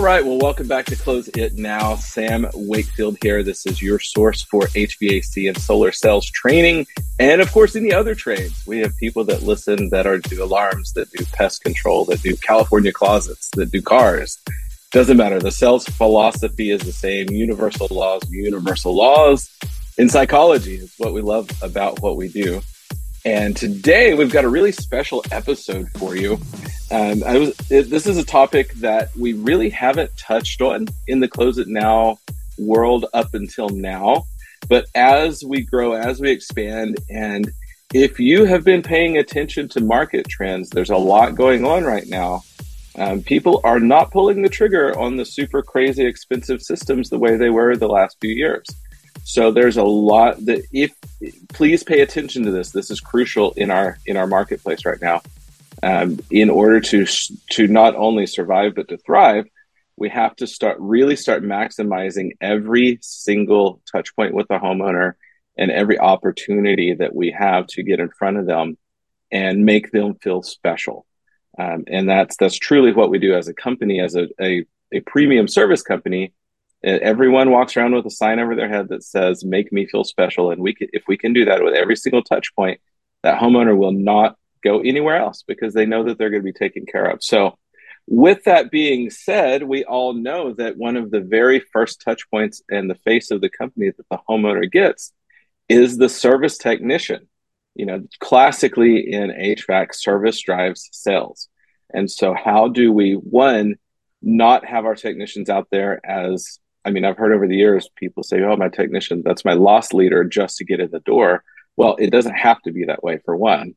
Right. Well, welcome back to Close It Now. Sam Wakefield here. This is your source for HVAC and solar cells training. And of course, in the other trades. We have people that listen that are do alarms, that do pest control, that do California closets, that do cars. Doesn't matter. The sales philosophy is the same. Universal laws, universal laws in psychology is what we love about what we do. And today we've got a really special episode for you. Um, I was, it, this is a topic that we really haven't touched on in the Close It Now world up until now. But as we grow, as we expand, and if you have been paying attention to market trends, there's a lot going on right now. Um, people are not pulling the trigger on the super crazy expensive systems the way they were the last few years. So there's a lot that if please pay attention to this. This is crucial in our in our marketplace right now. Um, in order to to not only survive but to thrive, we have to start really start maximizing every single touch point with the homeowner and every opportunity that we have to get in front of them and make them feel special. Um, and that's that's truly what we do as a company, as a, a, a premium service company everyone walks around with a sign over their head that says make me feel special. And we can, if we can do that with every single touch point that homeowner will not go anywhere else because they know that they're going to be taken care of. So with that being said we all know that one of the very first touch points and the face of the company that the homeowner gets is the service technician you know classically in hvac service drives sales. And so how do we one not have our technicians out there as I mean, I've heard over the years people say, "Oh, my technician, that's my loss leader just to get in the door." Well, it doesn't have to be that way for one,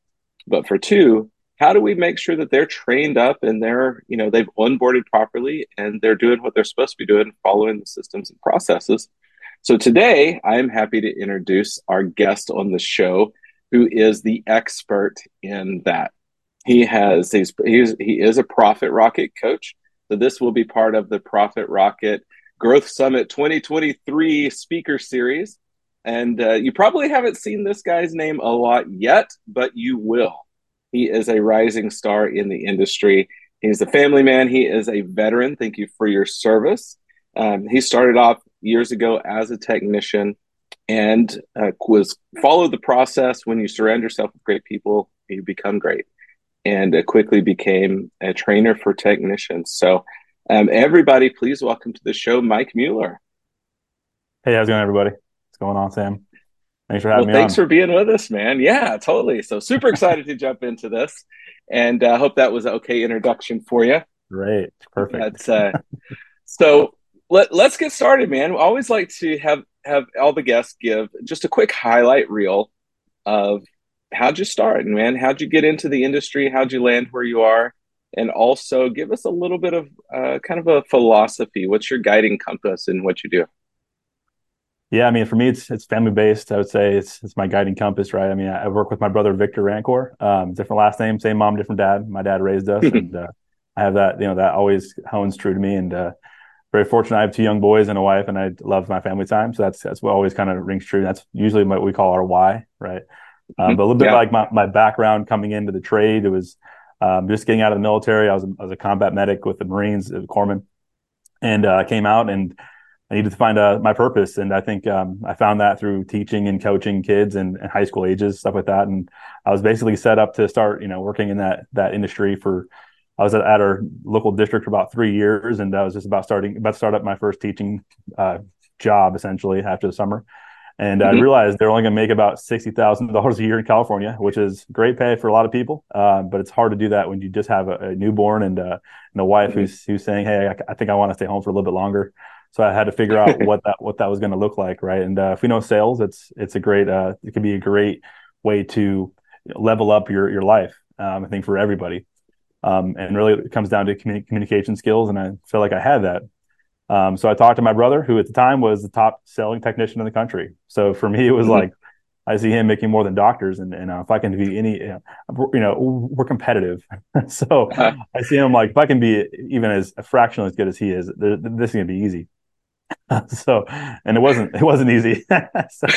but for two, how do we make sure that they're trained up and they're, you know, they've onboarded properly and they're doing what they're supposed to be doing, following the systems and processes? So today, I am happy to introduce our guest on the show, who is the expert in that. He has he's, he's he is a Profit Rocket coach. So this will be part of the Profit Rocket Growth Summit 2023 speaker series. And uh, you probably haven't seen this guy's name a lot yet, but you will. He is a rising star in the industry. He's a family man. He is a veteran. Thank you for your service. Um, he started off years ago as a technician and uh, was followed the process. When you surround yourself with great people, you become great. And uh, quickly became a trainer for technicians. So um, everybody, please welcome to the show, Mike Mueller. Hey, how's it going, everybody? What's going on, Sam? Thanks for having well, me thanks on. for being with us, man. Yeah, totally. So super excited to jump into this, and I uh, hope that was an okay introduction for you. Great, perfect. Uh, so let let's get started, man. I always like to have have all the guests give just a quick highlight reel of how'd you start, man. How'd you get into the industry? How'd you land where you are? And also give us a little bit of uh, kind of a philosophy. What's your guiding compass in what you do? Yeah, I mean, for me, it's it's family based. I would say it's it's my guiding compass, right? I mean, I, work with my brother Victor Rancor, um, different last name, same mom, different dad. My dad raised us, and uh, I have that. You know, that always hones true to me, and uh, very fortunate. I have two young boys and a wife, and I love my family time. So that's that's what always kind of rings true. That's usually what we call our why, right? Um, but a little bit yeah. like my my background coming into the trade, it was um, just getting out of the military. I was, a, was a combat medic with the Marines, uh, corpsman, and uh, came out and I needed to find uh, my purpose, and I think um, I found that through teaching and coaching kids and, and, high school ages, stuff like that. And I was basically set up to start, you know, working in that that industry for. I was at, at our local district for about three years, and I was just about starting about to start up my first teaching uh, job essentially after the summer. And mm-hmm. I realized they're only going to make about sixty thousand dollars a year in California, which is great pay for a lot of people. Uh, but it's hard to do that when you just have a, a newborn and, uh, and a wife mm-hmm. who's who's saying, "Hey, I, I think I want to stay home for a little bit longer." So I had to figure out what that what that was going to look like, right? And uh, if we know sales, it's it's a great uh, it can be a great way to level up your your life. Um, I think for everybody, um, and really it comes down to communi- communication skills, and I feel like I had that. Um, so I talked to my brother, who at the time was the top selling technician in the country. So for me, it was mm-hmm. like I see him making more than doctors, and, and uh, if I can be any, you know, you know we're competitive. so uh-huh. I see him like if I can be even as fractionally as good as he is, this is gonna be easy. so and it wasn't it wasn't easy so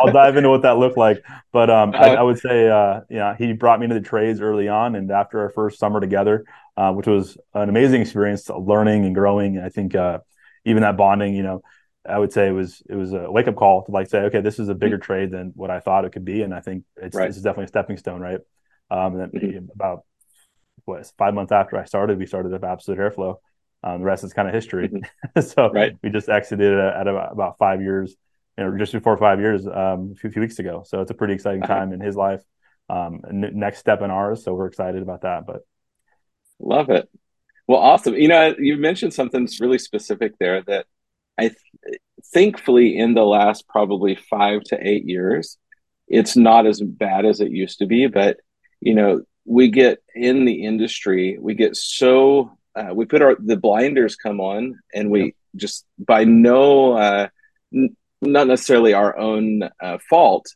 i'll dive into what that looked like but um, I, I, would say uh, yeah he brought me into the trades early on and after our first summer together uh, which was an amazing experience learning and growing i think uh, even that bonding you know i would say it was it was a wake-up call to like say okay this is a bigger mm-hmm. trade than what i thought it could be and i think it's right. this is definitely a stepping stone right um, and then mm-hmm. about what five months after i started we started up absolute airflow um, the rest is kind of history. Mm-hmm. so right. we just exited at about, about five years, you know, just before five years, um, a few, few, weeks ago. So it's a pretty exciting uh-huh. time in his life. Um, n- next step in ours. So we're excited about that. But love it. Well, awesome. You know, you mentioned something really specific there that I th- thankfully in the last probably five to eight years, it's not as bad as it used to be. But you know, we get in the industry, we get so uh, we put our the blinders come on and we just by no uh, n- not necessarily our own uh, fault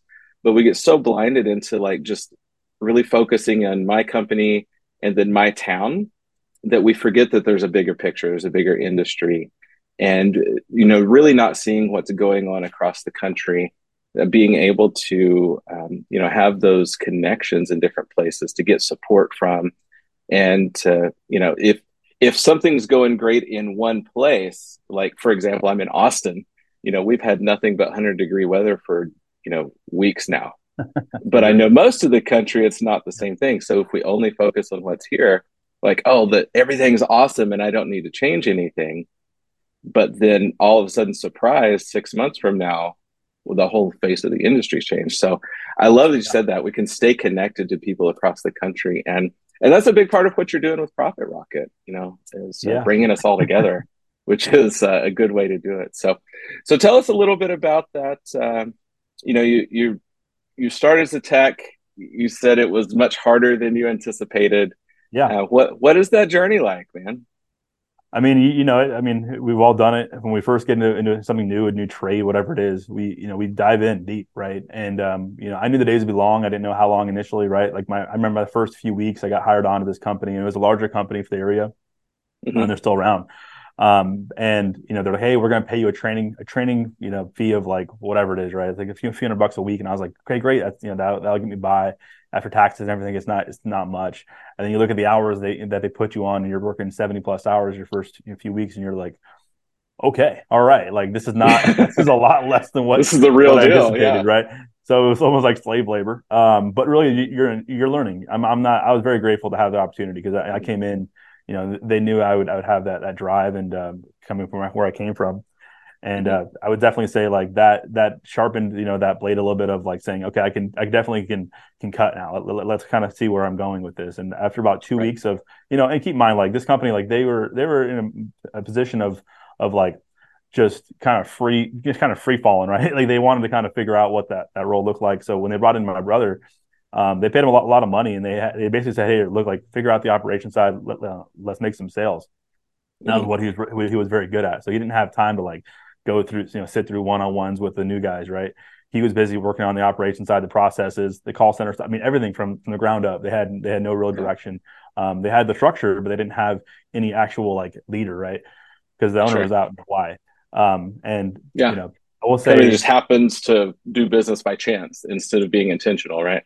but we get so blinded into like just really focusing on my company and then my town that we forget that there's a bigger picture there's a bigger industry and you know really not seeing what's going on across the country uh, being able to um, you know have those connections in different places to get support from and to you know if if something's going great in one place, like for example, I'm in Austin, you know, we've had nothing but 100 degree weather for, you know, weeks now. But I know most of the country, it's not the same thing. So if we only focus on what's here, like, oh, that everything's awesome and I don't need to change anything. But then all of a sudden, surprise, six months from now, well, the whole face of the industry's changed. So I love that you said that we can stay connected to people across the country and and that's a big part of what you're doing with Profit Rocket. You know, is uh, yeah. bringing us all together, which is uh, a good way to do it. So, so tell us a little bit about that. Um, you know, you you you started as a tech. You said it was much harder than you anticipated. Yeah. Uh, what what is that journey like, man? I mean, you, you, know, I mean, we've all done it when we first get into, into something new, a new trade, whatever it is. We, you know, we dive in deep, right? And um, you know, I knew the days would be long. I didn't know how long initially, right? Like my, I remember the first few weeks I got hired onto this company, and it was a larger company for the area, mm-hmm. and they're still around. Um, and you know, they're like, hey, we're going to pay you a training, a training, you know, fee of like whatever it is, right? It's like a few, few hundred bucks a week, and I was like, okay, great, that's you know, that, that'll get me by after taxes and everything, it's not it's not much. And then you look at the hours they that they put you on, and you're working seventy plus hours your first few weeks, and you're like, okay, all right, like this is not this is a lot less than what this is the real deal, yeah. right? So it was almost like slave labor. Um, but really, you're you're learning. I'm I'm not. I was very grateful to have the opportunity because I, I, came in. You know, they knew I would I would have that that drive and um, coming from where I came from. And mm-hmm. uh, I would definitely say like that that sharpened you know that blade a little bit of like saying okay I can I definitely can can cut now. Let, us kind of see where I'm going with this. And after about two right. weeks of you know and keep in mind like this company like they were they were in a, a position of of like just kind of free just kind of free falling right? Like they wanted to kind of figure out what that that role looked like. So when they brought in my brother um, they paid him a lot, a lot of money and they they basically said hey look like figure out the operation side let, uh, let's make some sales that was mm-hmm. what he was he was very good at so he didn't have time to like go through, you know, sit through one on ones with the new guys, right? He was busy working on the operation side, the processes, the call center stuff. I mean, everything from from the ground up. They had they had no real direction. Um, they had the structure, but they didn't have any actual like leader, right? Because the owner sure. was out in Hawaii. Um, and yeah. you know, I will say it just happens to do business by chance instead of being intentional, right?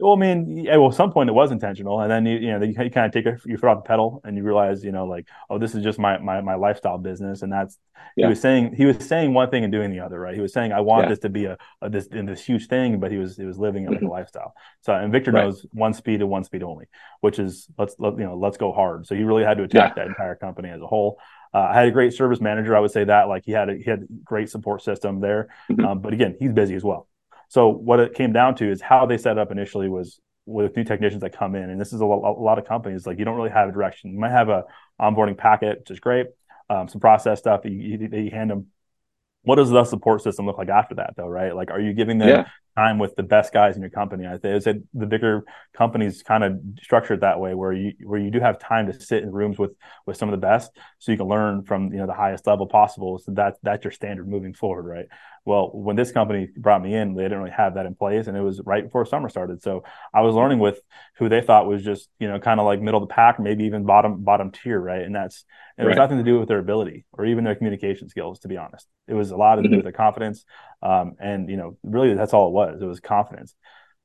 Well, I mean, yeah, well, at some point it was intentional, and then you you know you, you kind of take it, you throw out the pedal, and you realize you know like oh this is just my my my lifestyle business, and that's yeah. he was saying he was saying one thing and doing the other, right? He was saying I want yeah. this to be a, a this in this huge thing, but he was he was living it like a mm-hmm. lifestyle. So and Victor right. knows one speed and one speed only, which is let's let, you know let's go hard. So he really had to attack yeah. that entire company as a whole. Uh, I had a great service manager. I would say that like he had a, he had a great support system there, mm-hmm. um, but again he's busy as well. So what it came down to is how they set up initially was with new technicians that come in, and this is a, a lot of companies like you don't really have a direction. You might have a onboarding packet, which is great, um, some process stuff that you, you, you hand them. What does the support system look like after that, though? Right? Like, are you giving them yeah. Time with the best guys in your company? I say the bigger companies kind of structured that way, where you where you do have time to sit in rooms with with some of the best, so you can learn from you know the highest level possible. So that that's your standard moving forward, right? Well, when this company brought me in, they didn't really have that in place, and it was right before summer started. So I was learning with who they thought was just you know kind of like middle of the pack, maybe even bottom bottom tier, right? And that's it right. was nothing to do with their ability or even their communication skills, to be honest. It was a lot to do mm-hmm. with their confidence, um, and you know really that's all it was. It was confidence,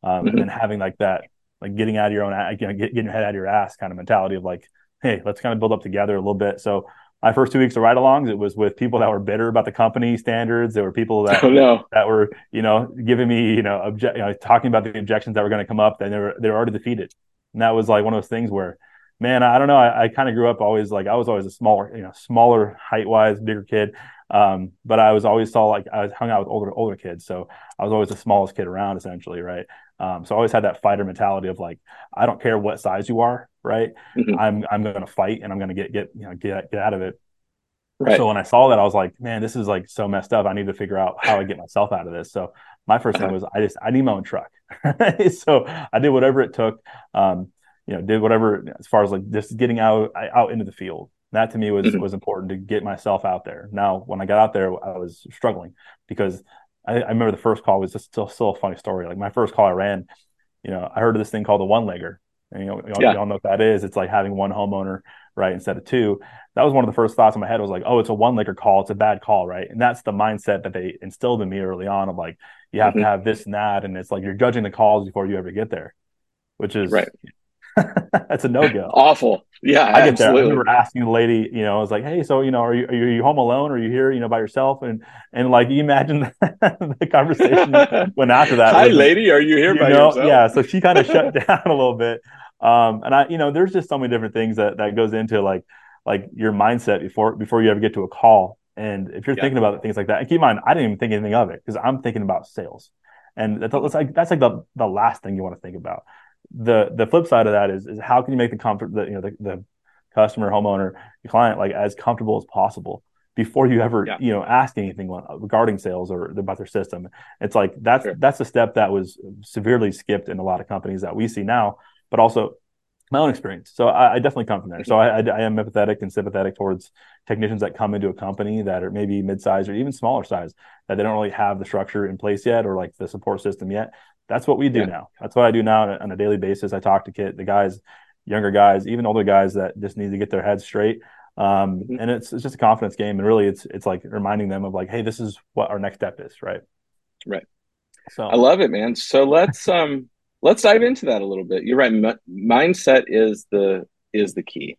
um, mm-hmm. and then having like that like getting out of your own, you know, getting your head out of your ass kind of mentality of like, hey, let's kind of build up together a little bit. So my first two weeks of ride-alongs, it was with people that were bitter about the company standards. There were people that oh, no. that were, you know, giving me, you know, obje- you know, talking about the objections that were going to come up. And they were they were already defeated. And that was like one of those things where, man, I don't know. I, I kind of grew up always like I was always a smaller, you know, smaller height-wise, bigger kid. Um, but I was always saw like I was hung out with older older kids, so I was always the smallest kid around, essentially, right? Um, so I always had that fighter mentality of like, I don't care what size you are, right? Mm-hmm. I'm I'm going to fight and I'm going to get get you know get get out of it. Right. So when I saw that, I was like, man, this is like so messed up. I need to figure out how I get myself out of this. So my first thing was I just I need my own truck. so I did whatever it took. Um, you know, did whatever as far as like just getting out out into the field. That to me was mm-hmm. was important to get myself out there. Now, when I got out there, I was struggling because I, I remember the first call was just still still a funny story. Like my first call I ran, you know, I heard of this thing called the one legger. And you know, y'all, yeah. y'all know what that is. It's like having one homeowner, right, instead of two. That was one of the first thoughts in my head was like, oh, it's a one legger call. It's a bad call, right? And that's the mindset that they instilled in me early on of like, you have mm-hmm. to have this and that. And it's like you're judging the calls before you ever get there, which is right. that's a no go. Awful. Yeah, I get absolutely. there. I remember asking the lady, you know, I was like, "Hey, so you know, are you are you home alone? Or are you here, you know, by yourself?" And and like, you imagine the conversation went after that. Hi, was, lady, are you here you by know, yourself? Yeah. So she kind of shut down a little bit. Um, and I, you know, there's just so many different things that that goes into like like your mindset before before you ever get to a call. And if you're yeah. thinking about things like that, and keep in mind, I didn't even think anything of it because I'm thinking about sales, and that's, that's like that's like the the last thing you want to think about the the flip side of that is is how can you make the comfort the you know the, the customer homeowner the client like as comfortable as possible before you ever yeah. you know ask anything regarding sales or about their system it's like that's sure. that's a step that was severely skipped in a lot of companies that we see now but also my own experience so i, I definitely come from there so I, I, I, am empathetic and sympathetic towards technicians that come into a company that are maybe mid-size or even smaller size that they don't really have the structure in place yet or like the support system yet that's what we do yeah. now. That's what I do now on a, daily basis. I talk to kid, the guys, younger guys, even older guys that just need to get their heads straight. Um, mm-hmm. And it's, it's just a confidence game. And really, it's it's like reminding them of like, hey, this is what our next step is, right? Right. So I love it, man. So let's um let's dive into that a little bit. You're right. M- mindset is the is the key.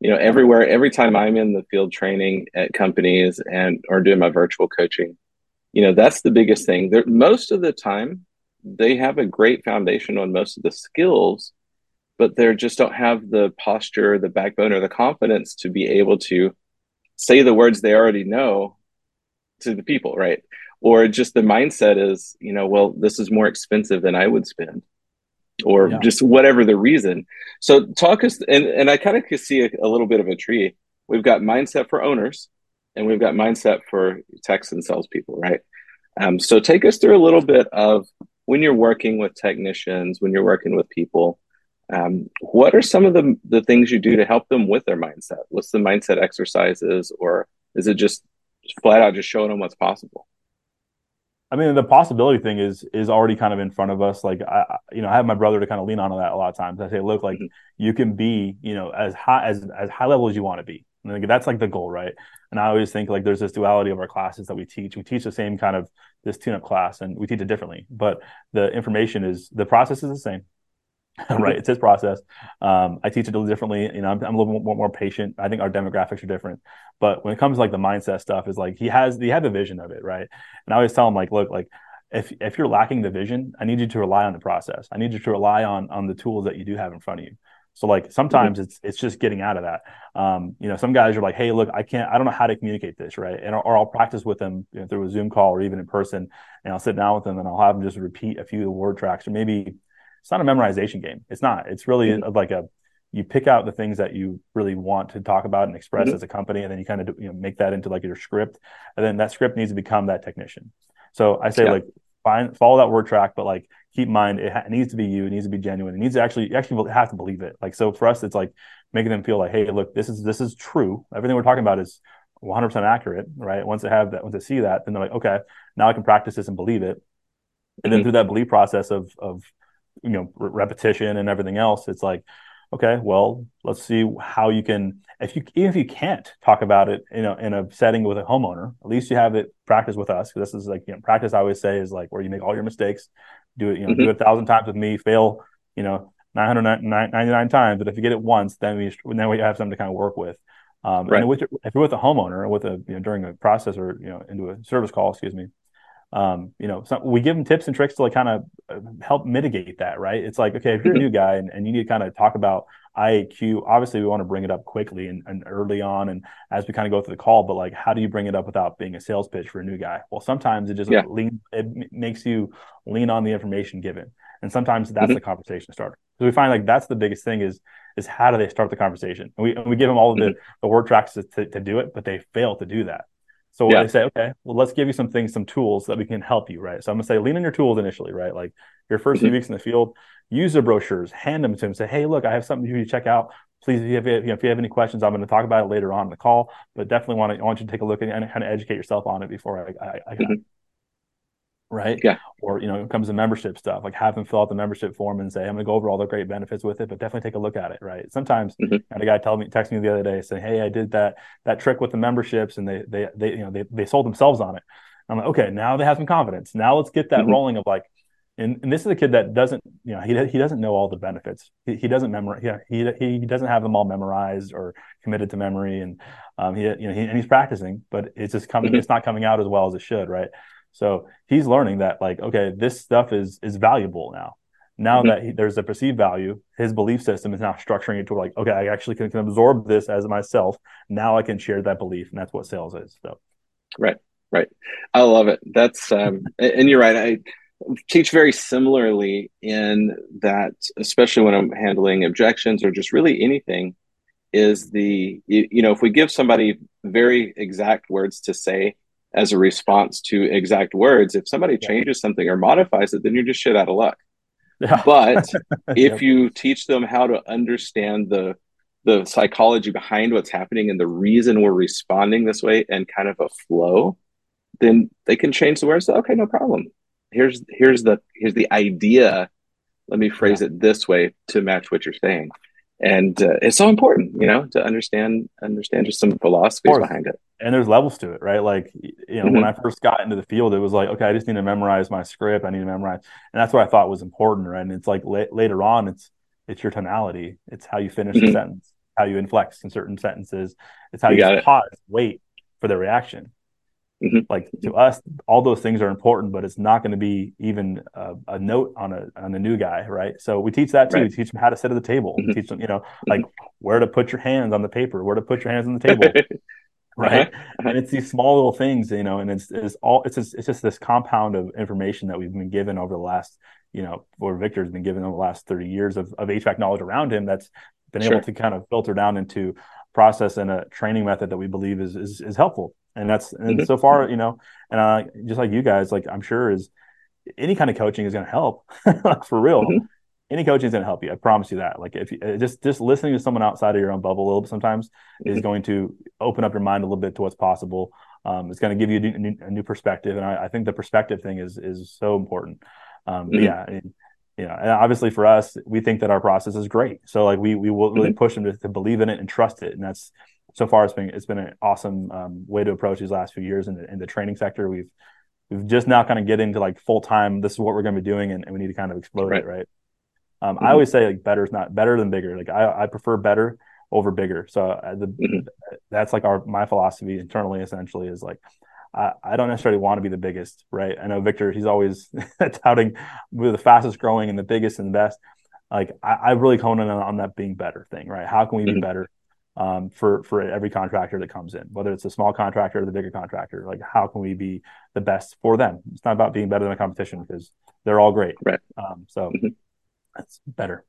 You know, everywhere, every time I'm in the field training at companies and or doing my virtual coaching, you know, that's the biggest thing. There, most of the time, they have a great foundation on most of the skills, but they just don't have the posture, the backbone, or the confidence to be able to say the words they already know to the people, right? Or just the mindset is, you know, well, this is more expensive than I would spend, or yeah. just whatever the reason. So talk us, and, and I kind of could see a, a little bit of a tree. We've got mindset for owners, and we've got mindset for techs and salespeople, right? Um, so take us through a little bit of when you're working with technicians, when you're working with people, um, what are some of the, the things you do to help them with their mindset? What's the mindset exercises, or is it just flat out just showing them what's possible? I mean, the possibility thing is is already kind of in front of us. Like, I, you know, I have my brother to kind of lean on that a lot of times. I say, look, like mm-hmm. you can be, you know, as high as as high level as you want to be, And like, that's like the goal, right? And I always think like there's this duality of our classes that we teach. We teach the same kind of this tune-up class, and we teach it differently, but the information is the process is the same. right, it's his process. Um, I teach it a little differently. You know, I'm, I'm a little more, more patient. I think our demographics are different. But when it comes to like the mindset stuff, is like he has he had the vision of it, right? And I always tell him like, look, like if if you're lacking the vision, I need you to rely on the process. I need you to rely on on the tools that you do have in front of you. So like sometimes mm-hmm. it's it's just getting out of that. Um, you know, some guys are like, hey, look, I can't, I don't know how to communicate this, right? And or I'll practice with them you know, through a Zoom call or even in person, and I'll sit down with them and I'll have them just repeat a few of the word tracks, or maybe it's not a memorization game. It's not. It's really mm-hmm. like a you pick out the things that you really want to talk about and express mm-hmm. as a company, and then you kind of you know make that into like your script, and then that script needs to become that technician. So I say yeah. like find follow that word track, but like keep in mind it, ha- it, needs to be you. It needs to be genuine. It needs to actually you actually have to believe it. Like so for us, it's like making them feel like, hey, look, this is this is true. Everything we're talking about is 100% accurate, right? Once they have that, once they see that, then they're like, okay, now I can practice this and believe it. And then mm-hmm. through that belief process of of you know repetition and everything else, it's like, okay, well, let's see how you can. If you even if you can't talk about it, you know, in a setting with a homeowner, at least you have it practice with us. This is like you know, practice. I always say is like where you make all your mistakes, do it, you know, mm-hmm. do it a thousand times with me, fail, you know, 999 times. But if you get it once, then we then we have something to kind of work with. Um, right. And with, if you're with a homeowner, with a you know during a process or you know into a service call, excuse me, um, you know, so we give them tips and tricks to like kind of uh, help mitigate that, right? It's like, okay, if you're a new guy and, and you need to kind of talk about IAQ, obviously we want to bring it up quickly and, and early on and as we kind of go through the call, but like, how do you bring it up without being a sales pitch for a new guy? Well, sometimes it just yeah. lean, it makes you lean on the information given. And sometimes that's mm-hmm. the conversation starter. So we find like that's the biggest thing is is how do they start the conversation? And we, and we give them all of the, mm-hmm. the word tracks to, to, to do it, but they fail to do that. So yeah. they say, okay, well, let's give you some things, some tools that we can help you, right? So I'm gonna say, lean on your tools initially, right? Like your 1st mm-hmm. few weeks in the field, use the brochures, hand them to him, say, hey, look, I have something for you to check out. Please, if you have, you know, if you have any questions, I'm going to talk about it later on in the call. But definitely want to, I want you to take a look and kind of educate yourself on it before I, I, I mm-hmm right? Yeah. Or you know, it comes to membership stuff, like have them fill out the membership form and say, I'm going to go over all the great benefits with it, but definitely take a look at it, right? Sometimes mm-hmm. I had a guy tell me, text me the other day, saying, Hey, I did that that trick with the memberships, and they they they you know they they sold themselves on it. I'm like, okay, now they have some confidence. Now let's get that mm-hmm. rolling of like. And, and this is a kid that doesn't, you know, he, he doesn't know all the benefits. He, he doesn't memorize. Yeah, he, he doesn't have them all memorized or committed to memory. And um, he, you know, he, and he's practicing, but it's just coming. Mm-hmm. It's not coming out as well as it should, right? So he's learning that like, okay, this stuff is is valuable now. Now mm-hmm. that he, there's a perceived value, his belief system is now structuring it to like, okay, I actually can, can absorb this as myself. Now I can share that belief, and that's what sales is. So, right, right. I love it. That's um, and you're right. I teach very similarly in that, especially when I'm handling objections or just really anything, is the you, you know if we give somebody very exact words to say as a response to exact words. If somebody yeah. changes something or modifies it, then you're just shit out of luck. Yeah. But if yep. you teach them how to understand the the psychology behind what's happening and the reason we're responding this way and kind of a flow, then they can change the words. Okay, no problem. Here's here's the here's the idea. Let me phrase yeah. it this way to match what you're saying and uh, it's so important you know to understand understand just some philosophies behind it. And there's levels to it right? Like you know mm-hmm. when i first got into the field it was like okay i just need to memorize my script. I need to memorize. And that's what i thought was important right? And it's like la- later on it's it's your tonality. It's how you finish mm-hmm. the sentence how you inflect in certain sentences. It's how you, you pause it. wait for the reaction Mm-hmm. Like to us, all those things are important, but it's not going to be even a, a, note on a on a new guy, right? So we teach that too. Right. We teach them how to sit at the table. Mm-hmm. We teach them, you know, like mm-hmm. where to put your hands on the paper, where to put your hands on the table, right? Uh-huh. And it's these small little things, you know, and it's it's all it's just, it's just this compound of information that we've been given over the last, you know, or Victor's been given over the last thirty years of, of HVAC knowledge around him that's been sure. able to kind of filter down into process and a training method that we believe is is, is helpful and that's and mm-hmm. so far you know and uh, just like you guys like i'm sure is any kind of coaching is going to help like for real mm-hmm. any coaching is going to help you i promise you that like if you uh, just just listening to someone outside of your own bubble a little bit sometimes mm-hmm. is going to open up your mind a little bit to what's possible um, it's going to give you a new, a new perspective and I, I, think the perspective thing is is so important um, mm-hmm. yeah and, you know, and obviously for us, we think that our process is great. So like we we will really mm-hmm. push them to, to believe in it and trust it, and that's so far it's been it's been an awesome um, way to approach these last few years in the, in the training sector. We've we've just now kind of get into like full time. This is what we're going to be doing, and, and, we need to kind of explode right. it, right? Um, mm-hmm. I always say like better is not better than bigger. Like I, I prefer better over bigger. So uh, the, mm-hmm. that's like our my philosophy internally. Essentially, is like I, I don't necessarily want to be the biggest, right? I know Victor, he's always touting we're the fastest growing and the biggest and the best. Like I, I really hone in on, on, that being better thing, right? How can we mm-hmm. be better um, for for every contractor that comes in, whether it's a small contractor or the bigger contractor? Like how can we be the best for them? It's not about being better than the competition because they're all great, right? Um, so mm-hmm. that's better.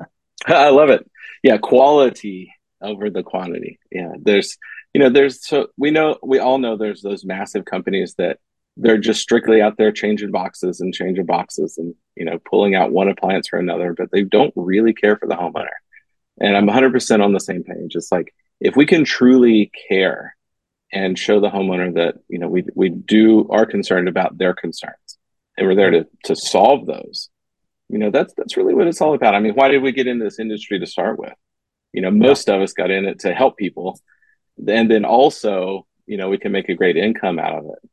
I love it. Yeah, quality over the quantity. Yeah, there's you know there's so we know we all know there's those massive companies that they're just strictly out there changing boxes and changing boxes and you know pulling out one appliance for another, but they don't really care for the homeowner. And I'm 100% on the same page. It's like if we can truly care and show the homeowner that you know we we do are concerned about their concerns and we're there to to solve those you know that's that's really what it's all about. I mean why did we get into this industry to start with? You know most yeah. of us got in it to help people. And then also you know we can make a great income out of it.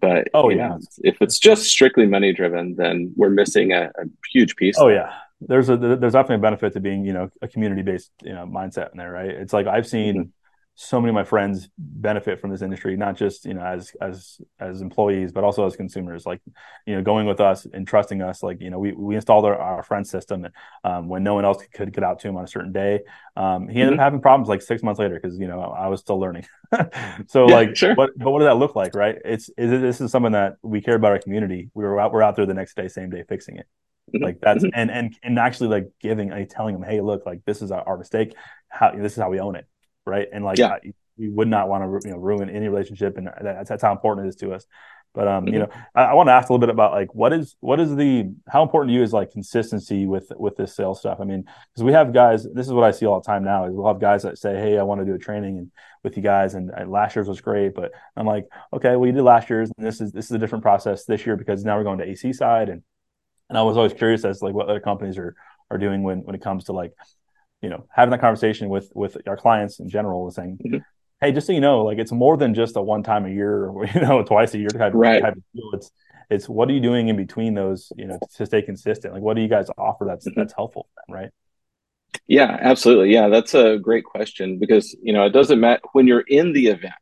But oh yeah know, if it's just strictly money driven then we're missing a, a huge piece oh yeah there's a there's definitely a benefit to being you know a community based you know mindset in there right? It's like i've seen mm-hmm. so many of my friends benefit from this industry not just you know as as as employees but also as consumers. Like you know going with us and trusting us like you know we, we installed our, our friend system and um, when no one else could get out to him on a certain day. Um, he ended mm-hmm. up having problems like six months later because you know i was still learning. So yeah, like sure. but, but what did that look like right? It's is it, this is something that we care about our community. We were out we're out there the next day same day fixing it. Like that's and and and actually like giving like telling them hey look like this is our, mistake how this is how we own it right? And like yeah. we would not want to you know ruin any relationship, and that's, that's how important it is to us. But um, mm-hmm. you know, I, I want to ask a little bit about like what is what is the how important to you is like consistency with with this sales stuff. I mean, because we have guys. This is what I see all the time now. Is we'll have guys that say, "Hey, I want to do a training and with you guys," and, and last year's was great, but I'm like, okay, well, you did last year's, and this is this is a different process this year because now we're going to AC side, and and I was always curious as to, like what other companies are are doing when when it comes to like you know having that conversation with with our clients in general and saying mm-hmm. hey just so you know like it's more than just a one time a year or you know twice a year type, right. type of deal it's it's what are you doing in between those you know to stay consistent like what do you guys offer that's mm-hmm. that's helpful them, right yeah absolutely yeah that's a great question because you know it doesn't matter when you're in the event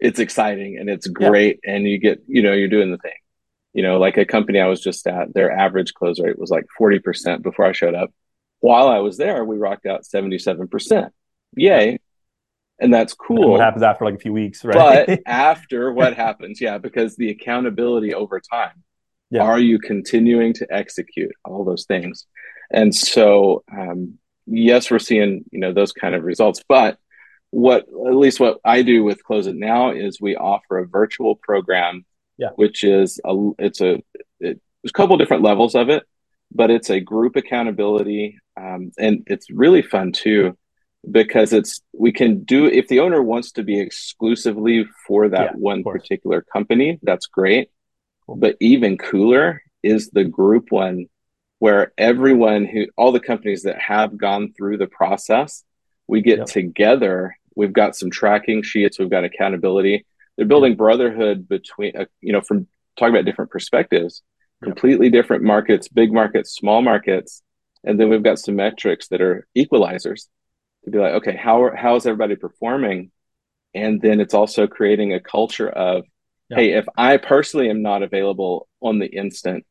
it's exciting and it's great yeah. and you get you know you're doing the thing you know like a company i was just at their average close rate was like 40% before i showed up while I was there, we rocked out 77%. Yay. And that's cool. And what happens after like a few weeks, right? But after what happens, yeah, because the accountability over time. Yeah. Are you continuing to execute all those things? And so, um, yes, we're seeing you know those kind of results. But what at least what I do with Close It Now is we offer a virtual program, yeah. which is a it's a it, there's a couple different levels of it but it's a group accountability um, and it's really fun too because it's we can do if the owner wants to be exclusively for that yeah, one particular company that's great cool. but even cooler is the group one where everyone who all the companies that have gone through the process we get yep. together we've got some tracking sheets we've got accountability they're building brotherhood between uh, you know from talking about different perspectives completely different markets, big markets, small markets. And then we've got some metrics that are equalizers to be like, okay, how are, how is everybody performing? And then it's also creating a culture of, yeah. hey, if I personally am not available on the instant,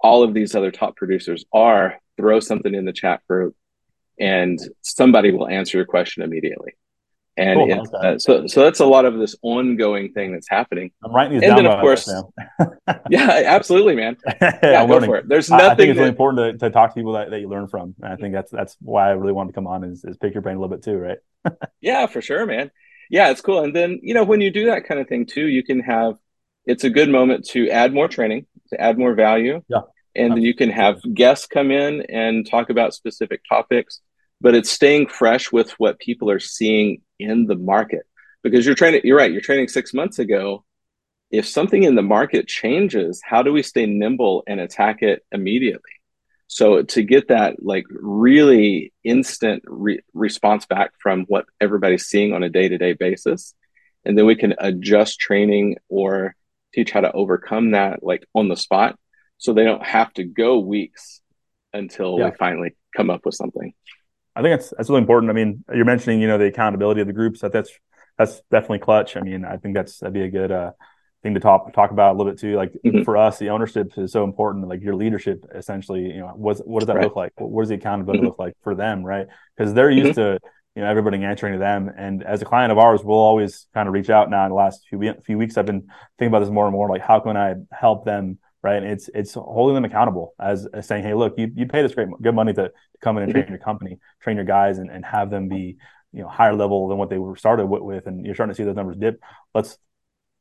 all of these other top producers are, throw something in the chat group and somebody will answer your question immediately and cool. okay. uh, so so that's a lot of this ongoing thing that's happening. I'm writing these and down. then of course, yeah, absolutely, man. Yeah, go for it. There's nothing. I think it's that, really important to, to talk to people that, that you learn from. And I think that's that's why I really wanted to come on is, is pick your brain a little bit too, right? yeah, for sure, man. Yeah, it's cool. And then you know when you do that kind of thing too, you can have. It's a good moment to add more training, to add more value. Yeah. And then you can have guests come in and talk about specific topics but it's staying fresh with what people are seeing in the market because you're training you're right you're training six months ago if something in the market changes how do we stay nimble and attack it immediately So to get that like really instant re- response back from what everybody's seeing on a day to day basis, and then we can adjust training or teach how to overcome that like on the spot, so they don't have to go weeks until yeah. we finally come up with something. I think that's that's really important. I mean, you're mentioning you know the accountability of the groups. That that's that's definitely clutch. I mean, I think that's that'd be a good uh, thing to talk talk about a little bit too. Like mm-hmm. for us, the ownership is so important. Like your leadership, essentially, you know, what what does that right. look like? What does the accountability mm-hmm. look like for them, right? Because they're used mm-hmm. to you know everybody answering to them. And as a client of ours, we'll always kind of reach out. Now in the last few few weeks, I've been thinking about this more and more. Like how can I help them? Right. And it's it's holding them accountable as, as saying, hey, look, you you pay this great good money to, to come in and train mm-hmm. your company, train your guys, and, and have them be you know higher level than what they were started with, and you're starting to see those numbers dip. Let's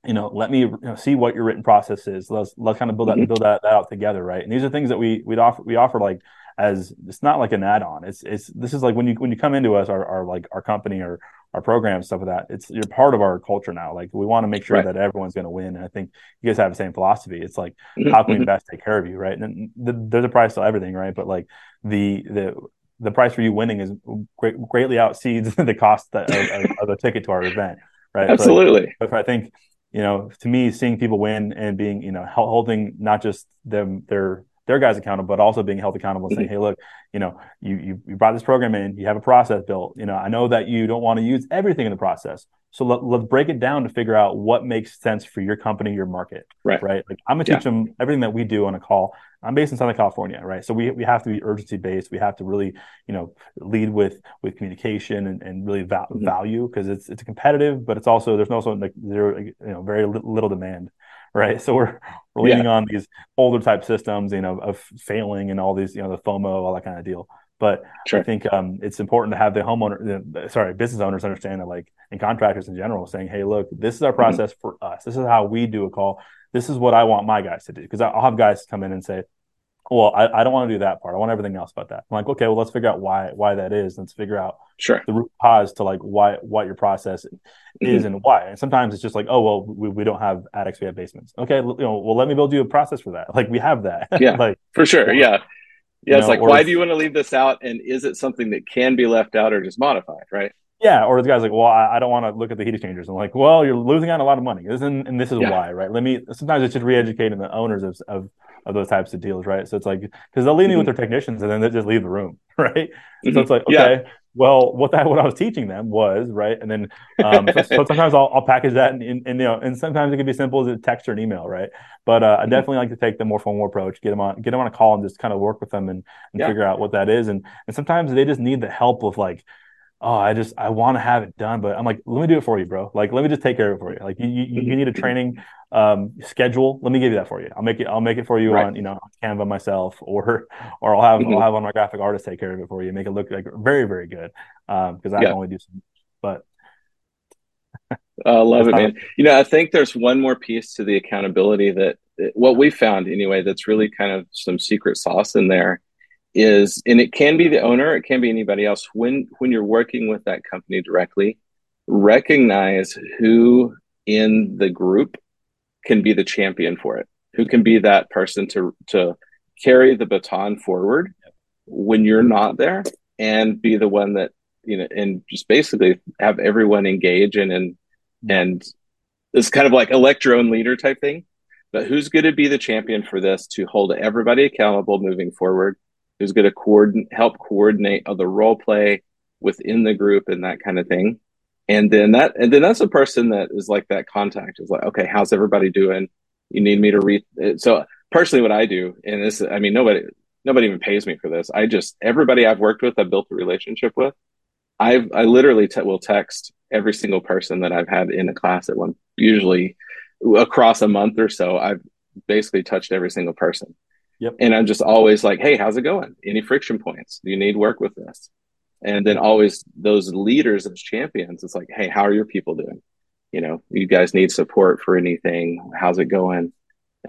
you know, let me you know, see what your written process is. Let's let's kind of build that mm-hmm. build that, that out together, right? And these are things that we we'd offer we offer like as it's not like an add-on. It's it's this is like when you when you come into us, our, our like our company or our program stuff like that. It's you're part of our culture now. Like we want to make sure right. that everyone's going to win. And I think you guys have the same philosophy. It's like mm-hmm. how can we mm-hmm. best take care of you, right? And the, there's a price to everything, right? But like the the the price for you winning is great, greatly outseeds the cost of, of, of, a ticket to our event, right? Absolutely. So, I think you know, to me, seeing people win and being, you know, holding not just them their their guys accountable, but also being held accountable and saying, mm-hmm. "Hey, look, you know, you, you you brought this program in, you have a process built. You know, I know that you don't want to use everything in the process, so let, let's break it down to figure out what makes sense for your company, your market. Right. Right. Like I'm gonna teach yeah. them everything that we do on a call. I'm based in Southern California, right? So we we have to be urgency based. We have to really, you know, lead with with communication and, and really va- mm-hmm. value because it's it's competitive, but it's also there's also like zero, you know, very little demand right? So we're, we're leaning yeah. on these older type systems, you know, of failing and all these, you know, the FOMO, all that kind of deal. But sure. I think um, it's important to have the homeowner, the, sorry, business owners understand that, like, and contractors in general, saying, "Hey, look, this is our mm-hmm. process mm-hmm. for us. This is how we do a call. This is what I want my guys to do." Because I'll have guys come in and say, "Well, I, I don't want to do that part. I want everything else about that." I'm like, "Okay, well, let's figure out why why that is. Let's figure out sure the root cause to like why what your process mm-hmm. is and why." And sometimes it's just like, "Oh, well, we, we don't have attics, we have basements." Okay, you know, well, let me build you a process for that. Like we have that. Yeah, like for sure. Yeah yeah, it's know, like, why do you want to leave this out? And is it something that can be left out or just modified, right? Yeah, or the guy's like, well, I, I don't want to look at the heat exchangers. I'm like, well, you're losing out a lot of money, and, and this is yeah. why, right? Let me. Sometimes it's just re-educating the owners of, of of those types of deals, right? So it's like because they'll leave mm-hmm. me with their technicians, and then they just leave the room, right? Mm-hmm. So it's like, okay, yeah well, what that what I was teaching them was right, and then um, so, so, sometimes I'll, I'll package that and, and, you know, and sometimes it can be simple as a text or an email, right? But uh, I mm-hmm. definitely like to take the more formal approach, get them on get them on a call and just kind of work with them and, and yeah. figure out what that is, and and sometimes they just need the help of like oh, I just I want to have it done, but I'm like, let me do it for you, bro. Like, let me just take care of it for you. Like, you you, you need a training um, schedule. Let me give you that for you. I'll make it. I'll make it for you right. on you know Canva myself, or or I'll have mm-hmm. I'll have one of my graphic artists take care of it for you, make it look like very very good. Because um, I yeah. only do some, but. I love it, man. You know, I think there's one more piece to the accountability that what we found anyway that's really kind of some secret sauce in there is and it can be the owner it can be anybody else. When when you're working with that company directly recognize who in the group can be the champion for it who can be that person to to carry the baton forward when you're not there and be the one that you know and just basically have everyone engage and and and it's kind of like elect your own leader type thing. But who's going to be the champion for this to hold everybody accountable moving forward who's going to coordinate, help coordinate other role play within the group and that kind of thing. And then that, and then that's a person that is like that contact is like, okay, how's everybody doing? You need me to read. So personally, what I do, and this, I mean, nobody, nobody even pays me for this. I just, everybody I've worked with, I've built a relationship with. I've, I literally te- will text every single person that I've had in a class at one, usually across a month or so. I've basically touched every single person Yep. And I'm just always like, hey, how's it going? Any friction points? Do you need work with this? And then always those leaders as champions, it's like, hey, how are your people doing? You know, you guys need support for anything. How's it going?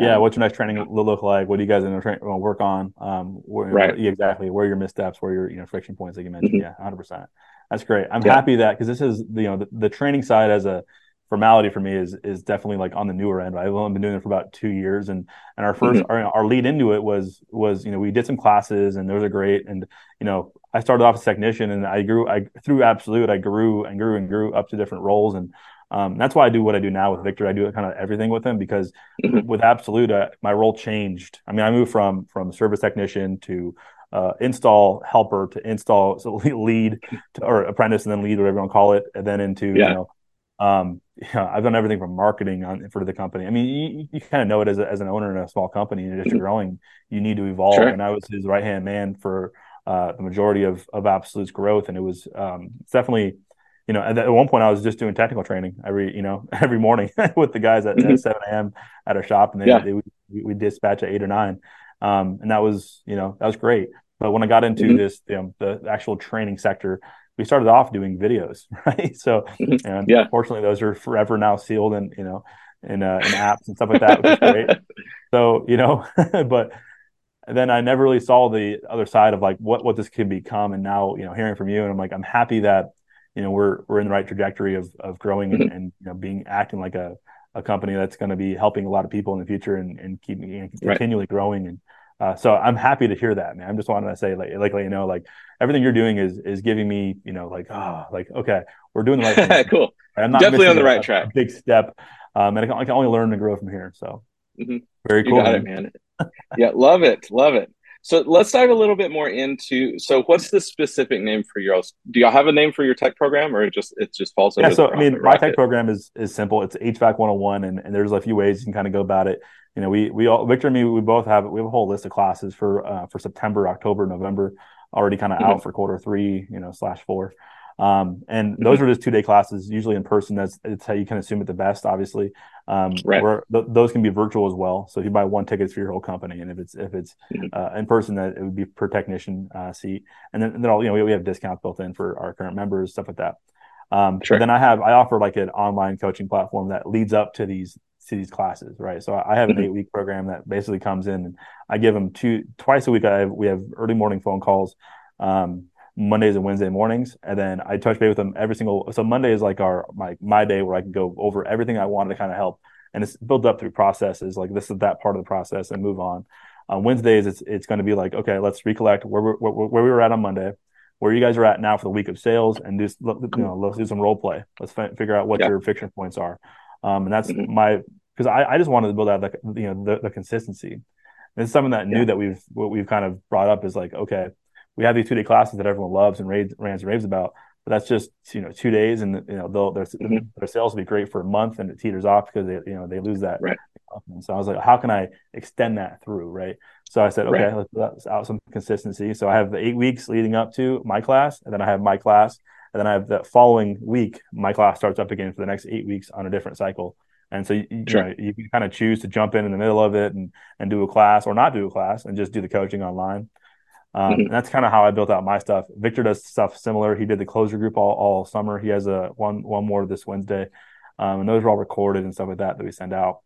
Yeah, what's your next training look like? What do you guys in tra- work on? Um, where, right, exactly. Where are your missteps? Where are your you know friction points that you mentioned? Mm-hmm. Yeah, hundred percent. That's great. I'm yeah. happy that because this is you know the, the, training side as a formality for me is is definitely like on the newer end. I've only been doing it for about two years, and and our 1st mm-hmm. our, our lead into it was was you know we did some classes and those are great, and you know I started off as a technician and I grew I through absolute I grew and grew and grew up to different roles and. Um, that's why I do what I do now with Victor. I do kind of everything with him because mm-hmm. with Absolute, uh, my role changed. I mean, I moved from from service technician to uh, install helper to install so lead to, or apprentice and then lead, whatever you want to call it, and then into yeah. you know um, yeah, I've done everything from marketing on for the company. I mean, you, you kind of know it as, a, as an owner in a small company, and as you're growing, you need to evolve. Sure. And I was his right hand man for uh, the majority of of Absolute's growth, and it was um, definitely, you know, at, at, one point I was just doing technical training every you know every morning with the guys at, mm-hmm. at 7 a.m. at our shop, and they, yeah. they, we, we dispatch at eight or nine, um, and that was you know that was great. But when I got into mm-hmm. this, you know, the actual training sector, we started off doing videos, right? So, mm-hmm. and yeah. unfortunately, those are forever now sealed and you know, in uh, in apps and stuff like that, which is great. so, you know, but then I never really saw the other side of like what what this could become. And now, you know, hearing from you, and I'm like, I'm happy that you know we're we're in the right trajectory of of growing and, mm-hmm. and you know being acting like a a company that's going to be helping a lot of people in the future and and keep you know, continually right. growing and uh, so I'm happy to hear that, man. I'm just wanting to say, like, like, you know, like everything you're doing is is giving me, you know, like, oh, like, okay, we're doing the right thing. cool. I'm not definitely on the right a, track. A big step, um, and I can, I can, only learn and grow from here. So mm-hmm. very cool. You got man. it, man. yeah, love it, love it. So let's dive a little bit more into. So, what's the specific name for your? Do y'all have a name for your tech program, or it just it just falls? Yeah. So, I mean, my tech program is is simple. It's HVAC 101, and, and there's a few ways you can kind of go about it you know, we we all Victor and me we both have we have a whole list of classes for uh, for September, October, November already kind of mm-hmm. out for quarter three, you know, slash four. Um, and mm-hmm. those are just two day classes, usually in person. That's it's how you can assume it the best, obviously. Um, right. Where th- those can be virtual as well. So if you buy one ticket for your whole company, and if it's if it's mm-hmm. uh, in person, that it would be per technician uh, seat. And then, and then all you know we, we have discounts built in for our current members, stuff like that. Um, sure. Then I have I offer like an online coaching platform that leads up to these to these classes, right? So I have an mm-hmm. eight week program that basically comes in and I give them two twice a week. I have, we have early morning phone calls, um, Mondays and Wednesday mornings, and then I touch base with them every single. So Monday is like our my my day where I can go over everything I wanted to kind of help, and it's built up through processes. Like this is that part of the process, and move on. On Wednesdays, it's it's going to be like okay, let's recollect where we where, where we were at on Monday, where you guys are at now for the week of sales, and just you know let's do some role play. Let's f- figure out what yeah. your fiction points are. Um, and that's mm-hmm. my because I, I just wanted to build out the you know the, the consistency. And it's something that new yeah. that we've what we've kind of brought up is like okay, we have these two day classes that everyone loves and raves, rants and raves about, but that's just you know two days and you know they'll their mm-hmm. their sales will be great for a month and it teeters off because they you know they lose that. Right. And so I was like, how can I extend that through? Right. So I said, okay, right. let's, out some consistency. So I have the eight weeks leading up to my class, and then I have my class, and then I have the following week, my class starts up again for the next eight weeks on a different cycle. And so you, sure. you, know, you can kind of choose to jump in in the middle of it and, and do a class or not do a class and just do the coaching online. Um, mm-hmm. And that's kind of how I built out my stuff. Victor does stuff similar. He did the closer group all, all summer. He has a one one more this Wednesday, um, and those are all recorded and stuff like that that we send out.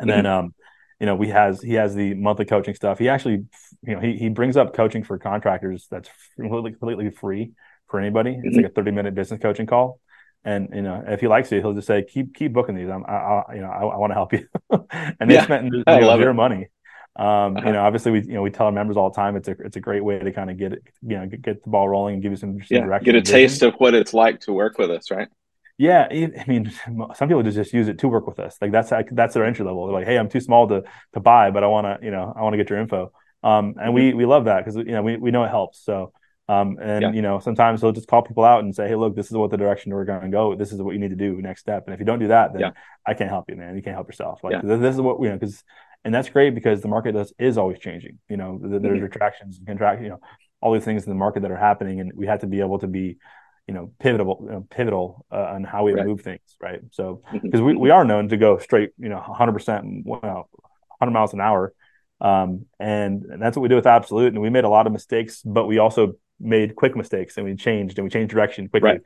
And mm-hmm. then, um, you know, we has he has the monthly coaching stuff. He actually, you know, he he brings up coaching for contractors that's completely completely free for anybody. Mm-hmm. It's like a thirty minute business coaching call and you know if he likes it he'll just say keep keep booking these i'm I, I you know i, I want to help you and they yeah, spent you know, zero money um, uh-huh. you know obviously we you know we tell our members all the time it's a it's a great way to kind of get it you know get, get the ball rolling and give you some, some yeah, direction get a taste of what it's like to work with us right yeah i mean some people just use it to work with us like that's that's their entry level they're like hey i'm too small to to buy but i want to you know i want to get your info um, and mm-hmm. we we love that because you know we, we know it helps so um, and yeah. you know, sometimes he'll just call people out and say, "Hey, look, this is what the direction we're going to go. This is what you need to do next step." And if you don't do that, then yeah. I can't help you, man. You can't help yourself. Like yeah. this is what you know, because and that's great because the market does, is always changing. You know, there's mm-hmm. retractions and contract, you know, all these things in the market that are happening, and we have to be able to be, you know, pivotal, you know, pivotal uh, on how we right. move things, right? So because mm-hmm. we, we are known to go straight, you know, 100 percent, well, 100 miles an hour. Um, and, and that's what we do with Absolute. And we made a lot of mistakes, but we also made quick mistakes and we changed and we changed direction quickly. Right.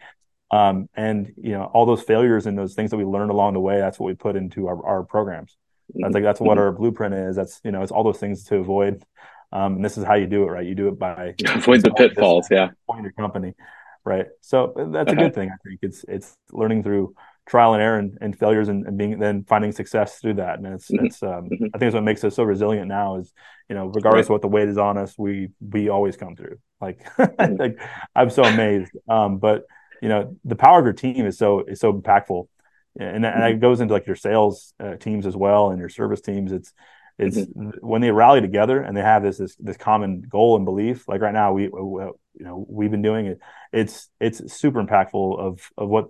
Um, and you know, all those failures and those things that we learned along the way, that's what we put into our, our programs. That's like that's what mm-hmm. our blueprint is. That's you know, it's all those things to avoid. Um, and this is how you do it, right? You do it by avoid the pitfalls, yeah. Point your company, right? So that's a good thing. I think it's it's learning through trial and error and, and failures and, and, being then finding success through that. And it's mm-hmm. it's um, mm-hmm. I think it's what makes us so resilient now is you know regardless right. of what the weight is on us, we we always come through. Like mm-hmm. like I'm so amazed. Um, but you know the power of your team is so is so impactful, and, and that mm-hmm. goes into like your sales uh, teams as well and your service teams. It's it's mm-hmm. when they rally together and they have this, this this common goal and belief. Like right now, we, we you know we've been doing it. It's it's super impactful of of what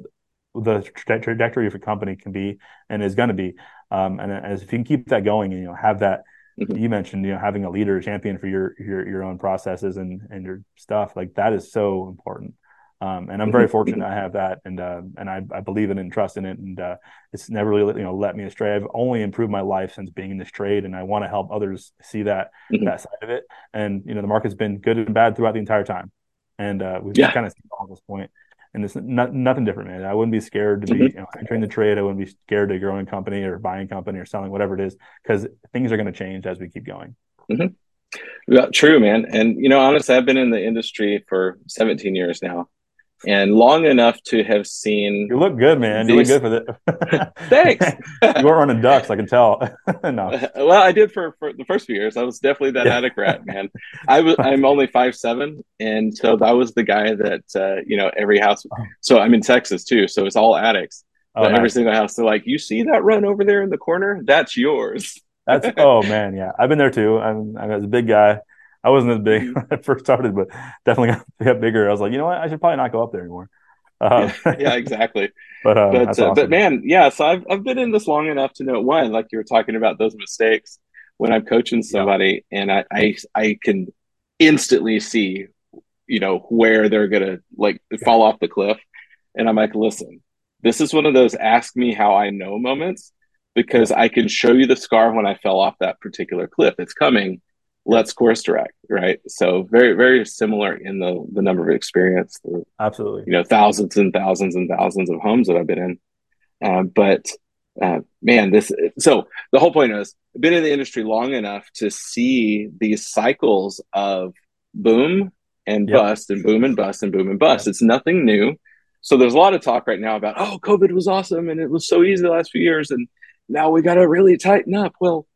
the tra- trajectory of your company can be and is going to be. Um, and as if you can keep that going and you know have that mm-hmm. you mentioned you know having a leader a champion for your your your own processes and and your stuff like that is so important um, and I'm very mm-hmm. fortunate I have that, and uh, and I, I, believe in it and trust in it, and uh, it's never really you know let me astray. I've only improved my life since being in this trade, and I want to help others see that mm-hmm. that side of it. And you know the market's been good and bad throughout the entire time, and uh, we've yeah. kind of seen all this point, and it's not, nothing different, man. I wouldn't be scared to be mm-hmm. you know, entering the trade. I wouldn't be scared to growing a company or buying a company or selling whatever it is, because things are going to change as we keep going. Mm-hmm. Yeah, true, man. And you know, honestly, I've been in the industry for 17 years now and long enough to have seen. You look good, man. These... You look good for that. Thanks. you weren't running ducts, I can tell. no. Well, I did for, for the first few years. I was definitely that yeah. attic rat, man. I was. I'm only five seven, and so that was the guy that uh, you know every house. Oh. So I'm in Texas too, so it's all attics. Oh, nice. every single house, they're like, "You see that run over there in the corner? That's yours." That's oh man, yeah. I've been there too. I'm, I was a big guy. I wasn't as big mm-hmm. when I first started, but definitely got, got, bigger. I was like, you know what? I should probably not go up there anymore. Um, yeah, exactly. but uh, but, uh, awesome. but man, yeah. So I've I've been in this long enough to know one, like you were talking about those mistakes when I'm coaching somebody, yeah. and I, I I can instantly see, you know, where they're gonna like fall off the cliff, and I'm like, listen, this is one of those ask me how I know moments because I can show you the scar when I fell off that particular cliff. It's coming let's course direct right? So very very similar in the the number of experience the, absolutely. you know thousands and thousands and thousands of homes that i've been in. Uh, but uh, man this so the whole point is I've been in the industry long enough to see these cycles of boom and yep. bust and boom and bust and boom and bust. Yep. it's nothing new. So there's a lot of talk right now about oh covid was awesome and it was so easy the last few years and now we got to really tighten up. Well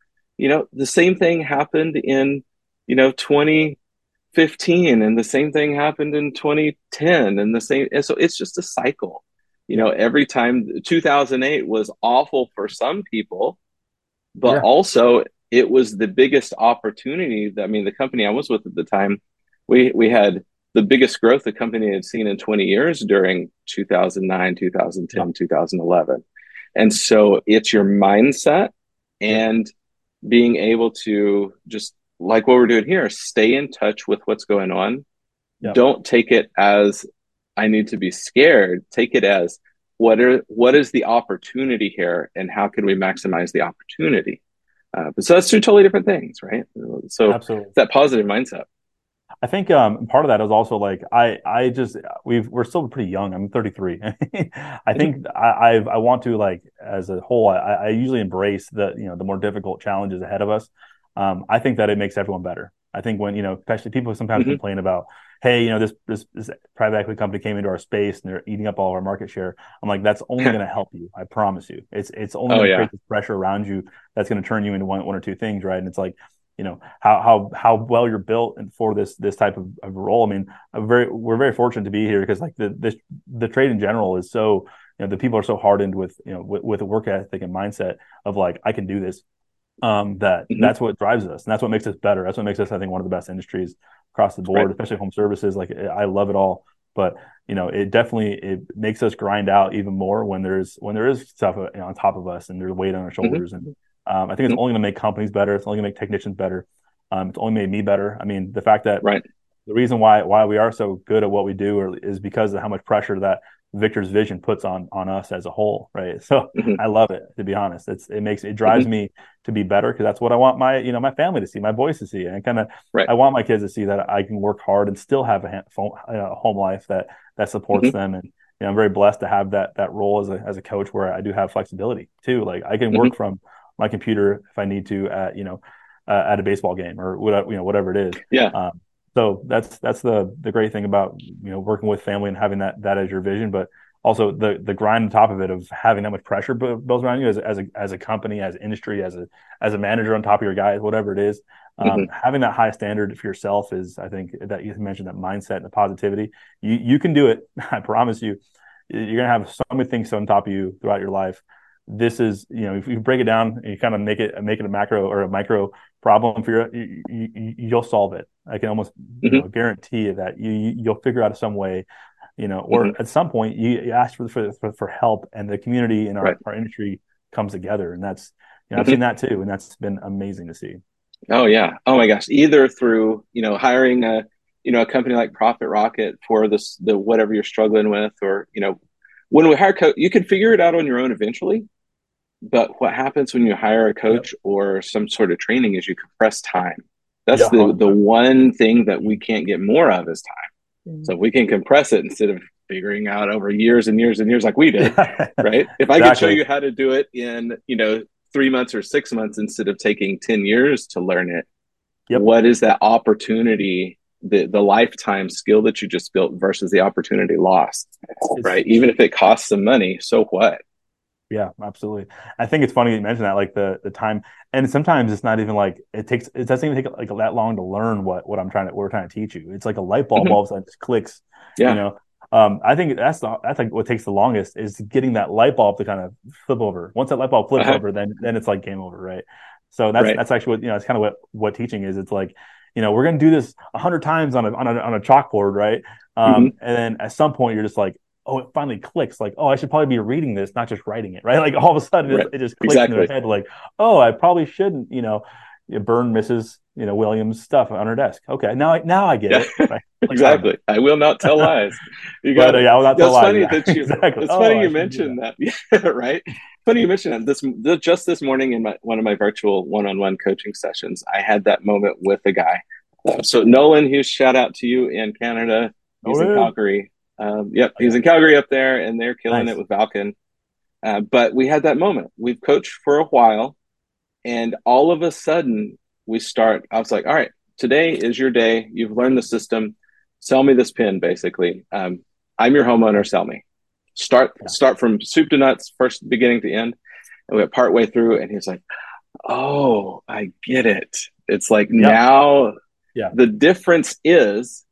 you know, the same thing happened in, you know, 2015 and the same thing happened in 2010 and the same. And so it's just a cycle. You know, every time 2008 was awful for some people, but yeah. also it was the biggest opportunity. That, I mean, the company I was with at the time, we, we had the biggest growth the company had seen in 20 years during 2009, 2010, yeah. 2011. And so it's your mindset and being able to just like what we're doing here, stay in touch with what's going on. Yeah. Don't take it as I need to be scared. Take it as what are what is the opportunity here, and how can we maximize the opportunity? Uh, so that's two totally different things, right? So Absolutely. that positive mindset. I think um, part of that is also like I I just we've we're still pretty young. I'm 33. I think I I've, i want to like as a whole. I, I usually embrace the you know the more difficult challenges ahead of us. Um, I think that it makes everyone better. I think when you know, especially people sometimes mm-hmm. complain about, hey, you know, this, this this private equity company came into our space and they're eating up all of our market share. I'm like, that's only going to help you. I promise you. It's it's only oh, going to yeah. create this pressure around you that's going to turn you into one one or two things, right? And it's like you know how how how well you're built and for this this type of, of role. I mean, very we're very fortunate to be here because like the this the trade in general is so you know the people are so hardened with you know with, with a work ethic and mindset of like I can do this. Um, that mm-hmm. that's what drives us and that's what makes us better. That's what makes us I think one of the best industries across the board, right. especially home services. Like I love it all, but you know it definitely it makes us grind out even more when there's when there is stuff know, on top of us and there's weight on our mm-hmm. shoulders mm-hmm. and um, I think it's mm-hmm. only going to make companies better. It's only going to make technicians better. Um, it's only made me better. I mean, the fact that right. the reason why why we are so good at what we do is because of how much pressure that Victor's vision puts on on us as a whole, right? So mm-hmm. I love it to be honest. It's it makes it drives mm-hmm. me to be better because that's what I want my you know my family to see, my boys to see, and kind of right. I want my kids to see that I can work hard and still have a home life that that supports mm-hmm. them and. You know, I'm very blessed to have that that role as a as a coach where I do have flexibility too. Like I can work mm-hmm. from my computer if I need to at you know uh, at a baseball game or whatever you know whatever it is. Yeah. Um, so that's that's the the great thing about you know working with family and having that that as your vision. But also the the grind on top of it of having that much pressure built around you as, as a as a company, as industry, as a as a manager on top of your guys, whatever it is. Um, mm-hmm. Having that high standard for yourself is, I think, that you mentioned that mindset and the positivity. You you can do it. I promise you. You're gonna have so many things on top of you throughout your life. This is, you know, if you break it down and you kind of make it make it a macro or a micro problem for your, you, you, you'll solve it. I can almost mm-hmm. you know, guarantee that you you'll figure out some way you know, or mm-hmm. at some point you, you ask for, for, for help and the community and our, right. our industry comes together. And that's, you know, I've mm-hmm. seen that too. And that's been amazing to see. Oh yeah. Oh my gosh. Either through, you know, hiring a, you know, a company like Profit Rocket for this, the, whatever you're struggling with, or, you know, when we hire coach, you can figure it out on your own eventually. But what happens when you hire a coach yep. or some sort of training is you compress time. That's yeah. the, the one thing that we can't get more of is time. Mm-hmm. So we can compress it instead of figuring out over years and years and years like we did, right? If I exactly. could show you how to do it in, you know, three months or six months instead of taking 10 years to learn it, yep. what is that opportunity, the, the lifetime skill that you just built versus the opportunity lost, right? Even if it costs some money, so what? Yeah, absolutely. I think it's funny you mentioned that, like the the time, and sometimes it's not even like it takes. It doesn't even take like that long to learn what what I'm trying to what we're trying to teach you. It's like a light bulb mm-hmm. all of a sudden just clicks. Yeah. You know, um, I think that's the, that's like what takes the longest is getting that light bulb to kind of flip over. Once that light bulb flips uh-huh. over, then then it's like game over, right? So that's right. that's actually what you know. It's kind of what what teaching is. It's like you know we're going to do this a hundred times on a, on a on a chalkboard, right? Um, mm-hmm. And then at some point you're just like, oh, it finally clicks. Like, oh, I should probably be reading this, not just writing it, right? Like all of a sudden right. it, it, just clicks exactly. in their head. Like, oh, I probably shouldn't, you know, burn Mrs. You know Williams stuff on her desk. Okay, now I now I get yeah. it. Right? Like, exactly. I will not tell lies. You got it. Yeah, I will not tell lies. Funny yeah. that you, exactly. It's oh, funny you mentioned that. that. right? Funny you mentioned that. This just this morning in my, one of my virtual one-on-one coaching sessions, I had that moment with a guy. Uh, so Nolan, huge shout out to you in Canada. He's oh, in Calgary. Um, yep, he's in Calgary up there, and they're killing nice. it with Falcon. Uh, but we had that moment. We've coached for a while, and all of a sudden we start. I was like, "All right, today is your day. You've learned the system. Sell me this pin, basically. Um, I'm your homeowner. Sell me. Start start from soup to nuts, first beginning to end." And we got part way through, and he's like, "Oh, I get it. It's like yep. now." Yeah. The difference is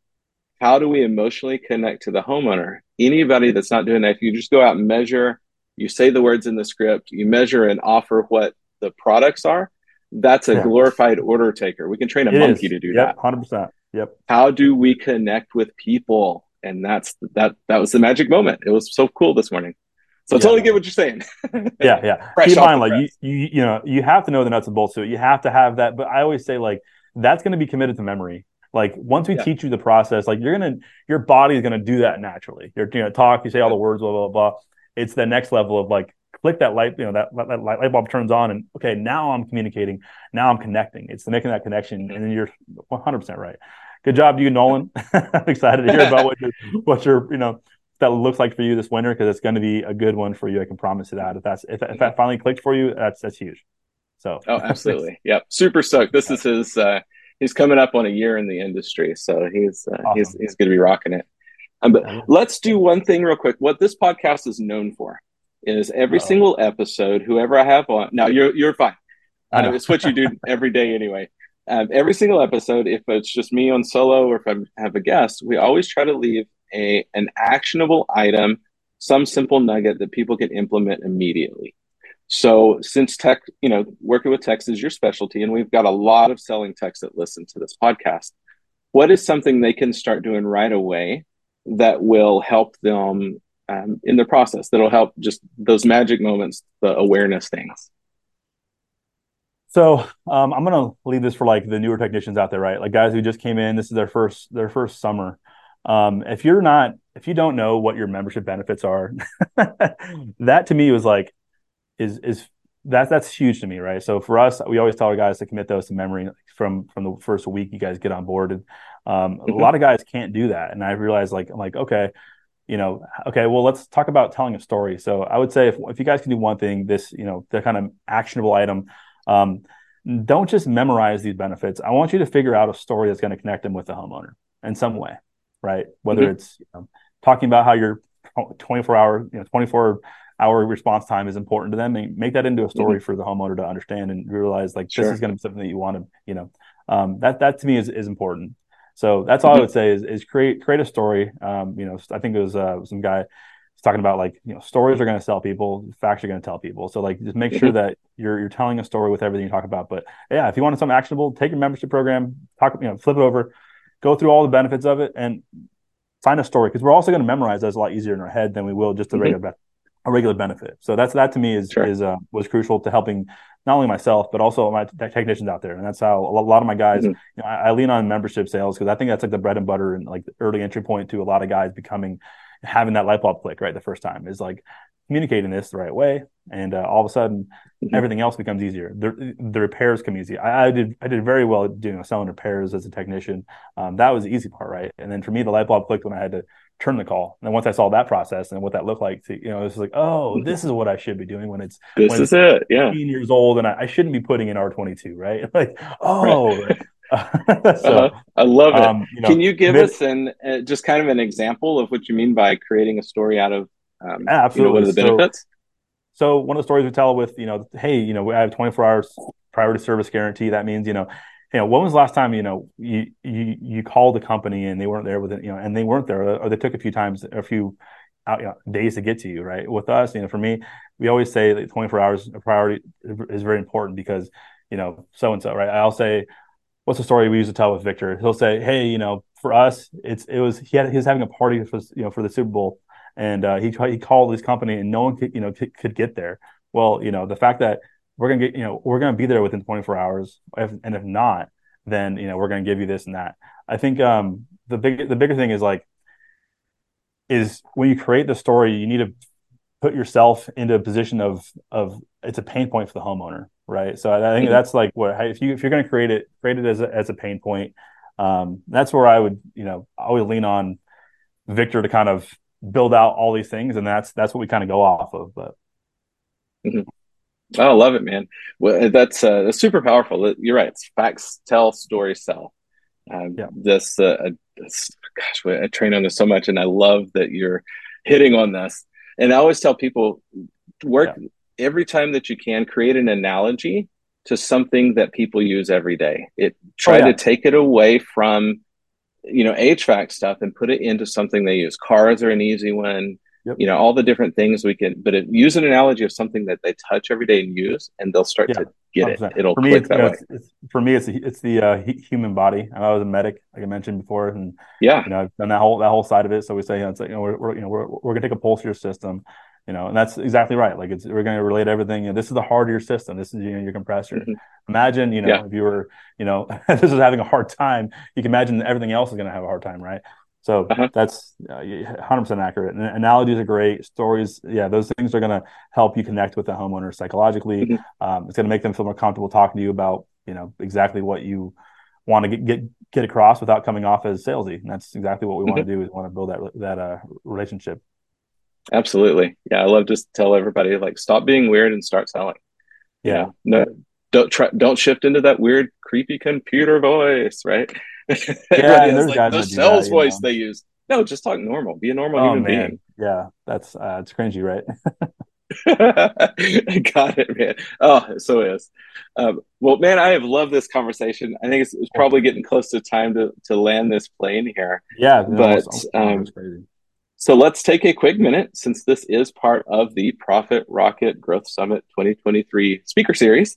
how do we emotionally connect to the homeowner? Anybody that's not doing that, if you just go out and measure, you say the words in the script, you measure and offer what the products are, that's a yeah. glorified order taker. We can train a it monkey is. to do yep, that. 100%. Yep. How do we connect with people? And that's that that was the magic moment. It was so cool this morning. So yeah. totally get what you're saying. yeah, yeah. Keep in mind, like you, you, you know, you have to know the nuts and bolts to it. You have to have that. But I always say, like, that's going to be committed to memory. Like once we yeah. teach you the process, like you're gonna, your body is gonna do that naturally. You're you know talk, you say all the words, blah blah blah. It's the next level of like click that light, you know that, that light, light bulb turns on, and okay, now I'm communicating, now I'm connecting. It's making that connection, and then you're 100 percent right. Good job, you Nolan. I'm excited to hear about what your, what your you know that looks like for you this winter because it's going to be a good one for you. I can promise you that. If that's if, if that finally clicked for you, that's that's huge. So oh, absolutely, yep, super stoked. This is his. Uh, he's coming up on a year in the industry, so he's uh, awesome. he's he's going to be rocking it. Um, but let's do one thing real quick. What this podcast is known for is every Uh-oh. single episode, whoever I have on. Now you're you're fine. I know it's what you do every day anyway. Um, every single episode, if it's just me on solo or if I have a guest, we always try to leave a an actionable item, some simple nugget that people can implement immediately. So since tech, you know, working with techs is your specialty, and we've got a lot of selling techs that listen to this podcast, what is something they can start doing right away that will help them um, in the process? That'll help just those magic moments, the awareness things. So um, I'm gonna leave this for like the newer technicians out there, right? Like guys who just came in. This is their first their first summer. Um, if you're not, if you don't know what your membership benefits are, that to me was like is is that's that's huge to me, right? So for us, we always tell our guys to commit those to memory from from the first week you guys get on board. And um, mm-hmm. a lot of guys can't do that, and I realized like I'm like okay, you know, okay, well let's talk about telling a story. So I would say if if you guys can do one thing, this you know the kind of actionable item. Um, don't just memorize these benefits. I want you to figure out a story that's going to connect them with the homeowner in some way, right? Whether mm-hmm. it's you know, talking about how you're 24 hour, you know, 24 hour response time is important to them and make that into a story mm-hmm. for the homeowner to understand and realize like sure. this is going to be something that you want to, you know, um, that, that to me is, is important. So that's all mm-hmm. I would say is, is create, create a story. Um, you know, I think it was uh, some guy was talking about like, you know, stories are going to sell people, facts are going to tell people. So like, just make mm-hmm. sure that you're, you're telling a story with everything you talk about. But yeah, if you want something actionable, take your membership program, talk, you know, flip it over, go through all the benefits of it and find a story because we're also going to memorize that a lot easier in our head than we will just the mm-hmm. regular a regular benefit. So that's that to me is sure. is uh, was crucial to helping not only myself but also my technicians out there. And that's how a lot of my guys. Mm-hmm. You know, I, I, lean on membership sales because I think that's like the bread and butter and like the early entry point to a lot of guys becoming having that light bulb click right the first time is like communicating this the right way, and uh, all of a sudden mm-hmm. everything else becomes easier. The, the repairs come easy. I, I, did I did very well doing selling repairs as a technician. Um, that was the easy part, right? And then for me, the light bulb clicked when I had to turn the call. And then once I saw that process and what that looked like, to, you know, it's like, oh, this is what I should be doing when it's this when is it's it, yeah, years old, and I, I, shouldn't be putting in R twenty two, right? Like, oh. Right. so, uh-huh. I love it. Um, you know, Can you give this, us an uh, just kind of an example of what you mean by creating a story out of um, absolutely you know, what are the benefits? So, so, one of the stories we tell with you know, hey, you know, I have twenty four hours priority service guarantee. That means you know, you know, when was the last time you know you you you called the company and they weren't there with it, you know, and they weren't there, or they took a few times, a few out, you know, days to get to you, right? With us, you know, for me, we always say that 24 hours of priority is very important because you know, so and so, right? I'll say, what's the story we used to tell with Victor? He'll say, hey, you know, for us, it's it was he had he was having a party for you know for the Super Bowl, and uh, he he called his company and no one could you know could, could get there. Well, you know, the fact that we're gonna get you know we're gonna be there within 24 hours if, and if not then you know we're gonna give you this and that i think um the big the bigger thing is like is when you create the story you need to put yourself into a position of of it's a pain point for the homeowner right so i, think mm-hmm. that's like what if you if you're going to create it create it as a, as a pain point um that's where i would you know i would lean on victor to kind of build out all these things and that's that's what we kind of go off of but mm-hmm. Oh, I love it, man. Well, that's, uh, that's super powerful. You're right. It's facts tell, stories sell. Um, yeah. This, uh, this, gosh, I train on this so much, and I love that you're hitting on this. And I always tell people, work yeah. every time that you can, create an analogy to something that people use every day. It try oh, yeah. to take it away from, you know, HVAC stuff and put it into something they use. Cars are an easy one Yep. You know, all the different things we can, but it, use an analogy of something that they touch every day and use, and they'll start yeah, to get 100%. it. It'll for me, click that know, way. It's, it's, for me, it's the, it's the uh, human body. I was a medic, like I mentioned before, and yeah, you know, I've done that whole that whole side of it. So we say, you know, it's like, you know, we're, we're you know we're, we're gonna take a pulse of your system, you know, and that's exactly right. Like it's we're gonna relate everything. You know, this is the heart of your system. This is you know, your compressor. Mm-hmm. Imagine, you know, yeah. if you were, you know, this is having a hard time, you can imagine everything else is gonna have a hard time, right? So uh-huh. that's uh, 100% accurate. And analogies are great. Stories, yeah, those things are going to help you connect with the homeowner psychologically. Mm-hmm. Um, it's going to make them feel more comfortable talking to you about, you know, exactly what you want to get get, get across without coming off as salesy. And that's exactly what we mm-hmm. want to do. Is want to build that that uh, relationship. Absolutely, yeah. I love just tell everybody like stop being weird and start selling. Yeah, you know, no, don't try, don't shift into that weird, creepy computer voice, right? Yeah, there's like guys the sales that, voice know. they use. No, just talk normal. Be a normal oh, human man. being. Yeah, that's uh, it's cringy, right? Got it, man. Oh, so is. Um, well, man, I have loved this conversation. I think it's, it's, probably getting close to time to, to land this plane here. Yeah, but um, so let's take a quick minute since this is part of the Profit Rocket Growth Summit 2023 speaker series.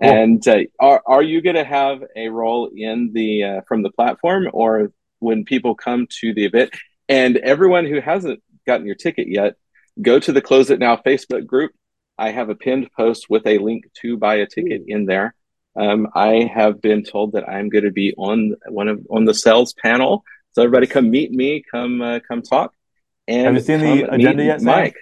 And uh, are are you going to have a role in the uh, from the platform, or when people come to the event? And everyone who hasn't gotten your ticket yet, go to the Close It Now Facebook group. I have a pinned post with a link to buy a ticket in there. Um, I have been told that I'm going to be on one of on the sales panel, so everybody come meet me, come uh, come talk. And have you seen the agenda yet, Mike?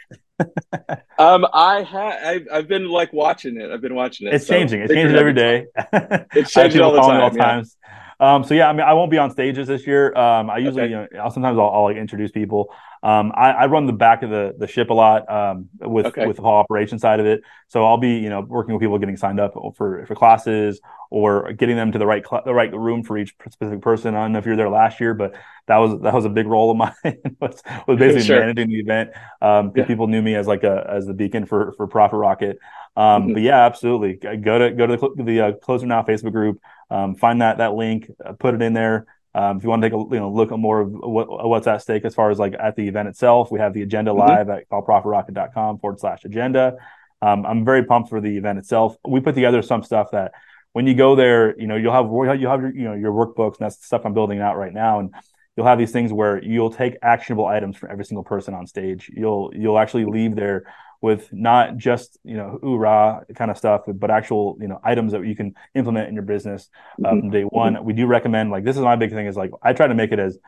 Um, I have. I've, I've, been like watching it. I've been watching it. It's so changing. It changes every day. it's changing all the time. All times. Um, so yeah, I mean, I won't be on stages this year. Um, I usually, okay. you know, I'll, sometimes I'll, I'll, like introduce people. Um, I, I, run the back of the the ship a lot um, with okay. with the whole operation side of it. So I'll be, you know, working with people getting signed up for for classes or getting them to the right cl- the right room for each specific person. I don't know if you're there last year, but that was that was a big role of mine. was, was basically sure. managing the event. Um, yeah. People knew me as like a as the beacon for for Profit Rocket. Um, mm-hmm. But yeah, absolutely. Go to go to the, the uh, Close It Now Facebook group. Um, find that that link, uh, put it in there. Um, if you want to take a you know look at more of what, what's at stake as far as like at the event itself, we have the agenda mm-hmm. live at callprofitrocket.com forward slash agenda. Um, I'm very pumped for the event itself. We put together some stuff that when you go there, you know you'll have you'll have your you know your workbooks and that's the stuff I'm building out right now, and you'll have these things where you'll take actionable items from every single person on stage. You'll you'll actually leave there with not just you know hoorah kind of stuff, but actual you know items that you can implement in your business uh, mm-hmm. from day one. We do recommend like this is my big thing is like I try to make it as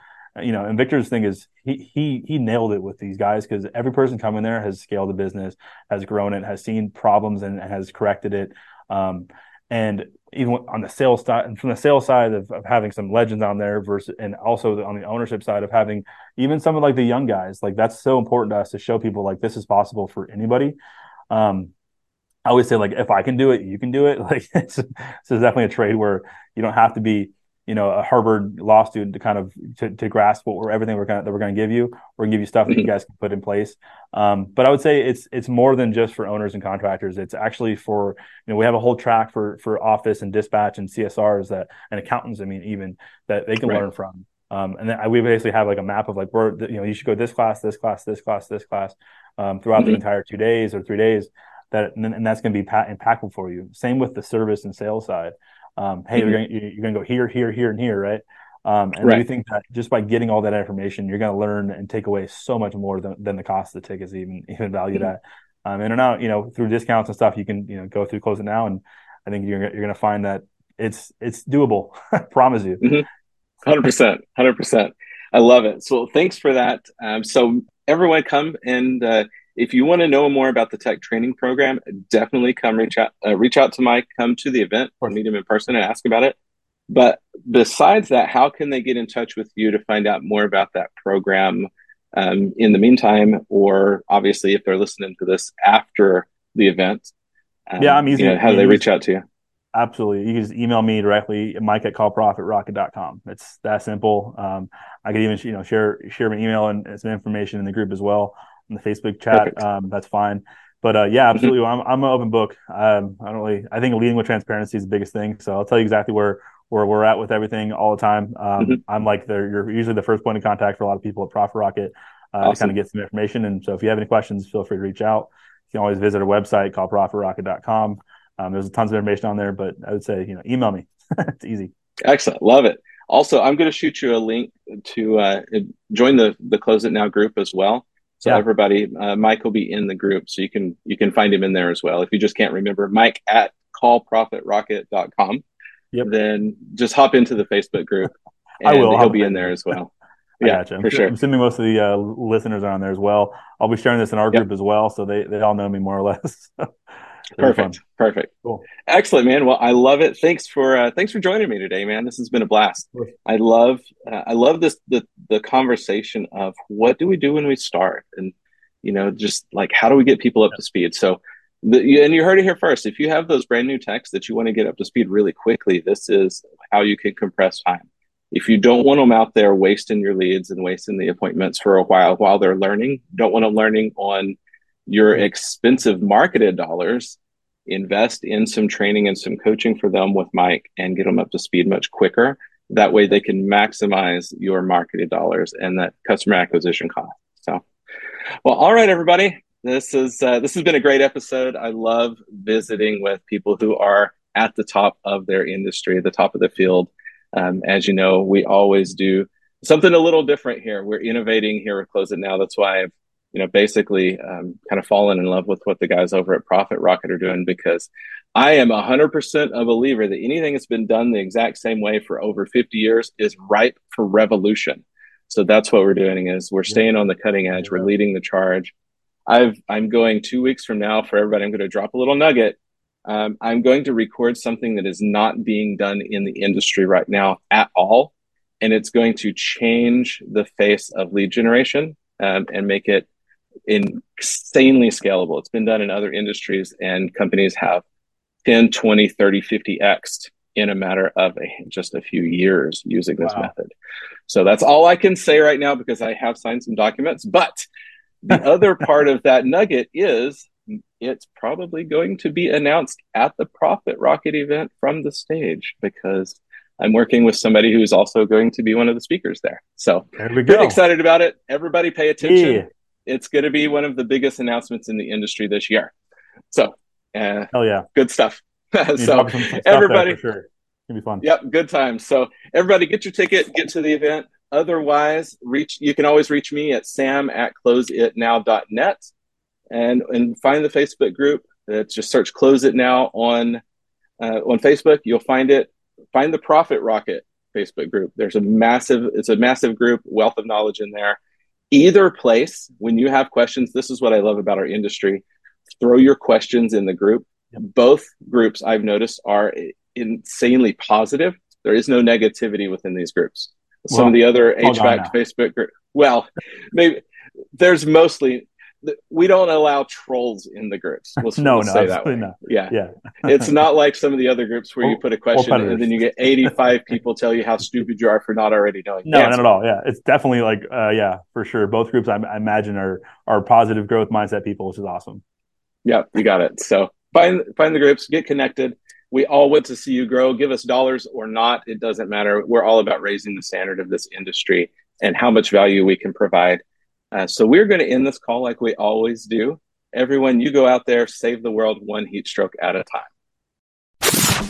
you know, and Victor's thing is he he he nailed it with these guys because every person coming there has scaled the business, has grown it, has seen problems and has corrected it. Um, and even on the sales side and from the sales side of, of having some legends on there versus and also on the ownership side of having even some of like the young guys like that's so important to us to show people like this is possible for anybody. Um i always say like if i can do it you can do it. Like it's, it's definitely a trade where you don't have to be you know a Harvard law student to kind of to, to grasp what we're everything we're gonna that we're gonna give you. We're gonna give you stuff that you guys can put in place. Um, but I would say it's it's more than just for owners and contractors. It's actually for you know we have a whole track for for office and dispatch and CSRs that and accountants. I mean even that they can right. learn from. Um, and then we basically have like a map of like where you know you should go this class, this class, this class, this class um, throughout mm-hmm. the entire two days or three days. That and, and that's going to be impactful for you. Same with the service and sales side um, hey, mm-hmm. you're, gonna, you're gonna go here, here, here, and here, right? Um, and right. we think that just by getting all that information, you're going to learn and take away so much more than, than the cost of the tickets even even valued mm-hmm. at. Um, and now, you know, through discounts and stuff, you can you know go through close it now, and I think you're you're going to find that it's it's doable. promise you. Mm-hmm. Hundred percent, hundred percent. I love it. So thanks for that. Um, so everyone, come and uh, if you want to know more about the tech training program, definitely come reach out, uh, reach out to Mike, come to the event or meet him in person and ask about it. But besides that, how can they get in touch with you to find out more about that program um, in the meantime? Or obviously, if they're listening to this after the event, um, yeah, I'm easy. You know, how do they reach out to you? Absolutely. You can just email me directly, Mike at callprofitrocket.com. It's that simple. Um, I could even, you know, share, share my email and some information in the group as well in the Facebook chat. Um, that's fine. But uh, yeah, mm-hmm. absolutely. Mm-hmm. I'm, I'm an open book. Um, I don't really. I think leading with transparency is the biggest thing. So I'll tell you exactly where where we're at with everything all the time. Um, mm-hmm. I'm like the, you're usually the first point of contact for a lot of people at Profit Rocket uh, awesome. to kind of get some information. And so if you have any questions, feel free to reach out. You can always visit our website called profitrocket.com. Um, there's tons of information on there, but I would say you know email me. it's easy. Excellent, love it. Also, I'm going to shoot you a link to uh, join the the Close It Now group as well. So yeah. everybody, uh, Mike will be in the group, so you can you can find him in there as well. If you just can't remember, Mike at callprofitrocket.com. Yep. Then just hop into the Facebook group, and I will. He'll be in there as well. Yeah, for sure. I'm assuming most of the uh, listeners are on there as well. I'll be sharing this in our yep. group as well, so they they all know me more or less. Perfect. Perfect. Cool. Excellent, man. Well, I love it. Thanks for uh, thanks for joining me today, man. This has been a blast. I love uh, I love this the the conversation of what do we do when we start, and you know, just like how do we get people up yeah. to speed. So, the, and you heard it here first. If you have those brand new texts that you want to get up to speed really quickly, this is how you can compress time. If you don't want them out there wasting your leads and wasting the appointments for a while while they're learning, don't want them learning on your expensive marketed dollars, invest in some training and some coaching for them with Mike and get them up to speed much quicker. That way they can maximize your marketed dollars and that customer acquisition cost. So, well, all right, everybody. This is uh, this has been a great episode. I love visiting with people who are at the top of their industry, the top of the field. Um, as you know, we always do something a little different here. We're innovating here at Close It Now. That's why I've you know, basically um, kind of fallen in love with what the guys over at Profit Rocket are doing because I am 100% a believer that anything that's been done the exact same way for over 50 years is ripe for revolution. So that's what we're doing is we're staying on the cutting edge. We're leading the charge. I've I'm going two weeks from now for everybody. I'm going to drop a little nugget. Um, I'm going to record something that is not being done in the industry right now at all. And it's going to change the face of lead generation um, and make it insanely scalable. It's been done in other industries, and companies have 10, 20, 30, 50x in a matter of a, just a few years using this wow. method. So that's all I can say right now because I have signed some documents. But the other part of that nugget is it's probably going to be announced at the Profit Rocket event from the stage because I'm working with somebody who's also going to be one of the speakers there. So there we go. excited about it. Everybody pay attention. Yeah. It's going to be one of the biggest announcements in the industry this year. So, uh, hell yeah, good stuff. so everybody, sure. It'll be fun. Yep, good times. So everybody, get your ticket, get to the event. Otherwise, reach. You can always reach me at sam at closeitnow.net and and find the Facebook group. It's just search "Close It Now" on uh, on Facebook. You'll find it. Find the Profit Rocket Facebook group. There's a massive. It's a massive group, wealth of knowledge in there. Either place, when you have questions, this is what I love about our industry. Throw your questions in the group. Both groups I've noticed are insanely positive. There is no negativity within these groups. Some well, of the other HVAC Facebook group, well, maybe there's mostly we don't allow trolls in the groups. We'll, no, we'll no, say that. Not. Yeah, yeah. it's not like some of the other groups where you put a question and then you get 85 people tell you how stupid you are for not already knowing. No, not at all. Yeah, it's definitely like, uh, yeah, for sure. Both groups, I, I, imagine, are are positive growth mindset people, which is awesome. Yeah, you got it. So find find the groups, get connected. We all want to see you grow. Give us dollars or not, it doesn't matter. We're all about raising the standard of this industry and how much value we can provide uh, so we're going to end this call like we always do. Everyone, you go out there, save the world one heat stroke at a time.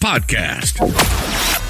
podcast.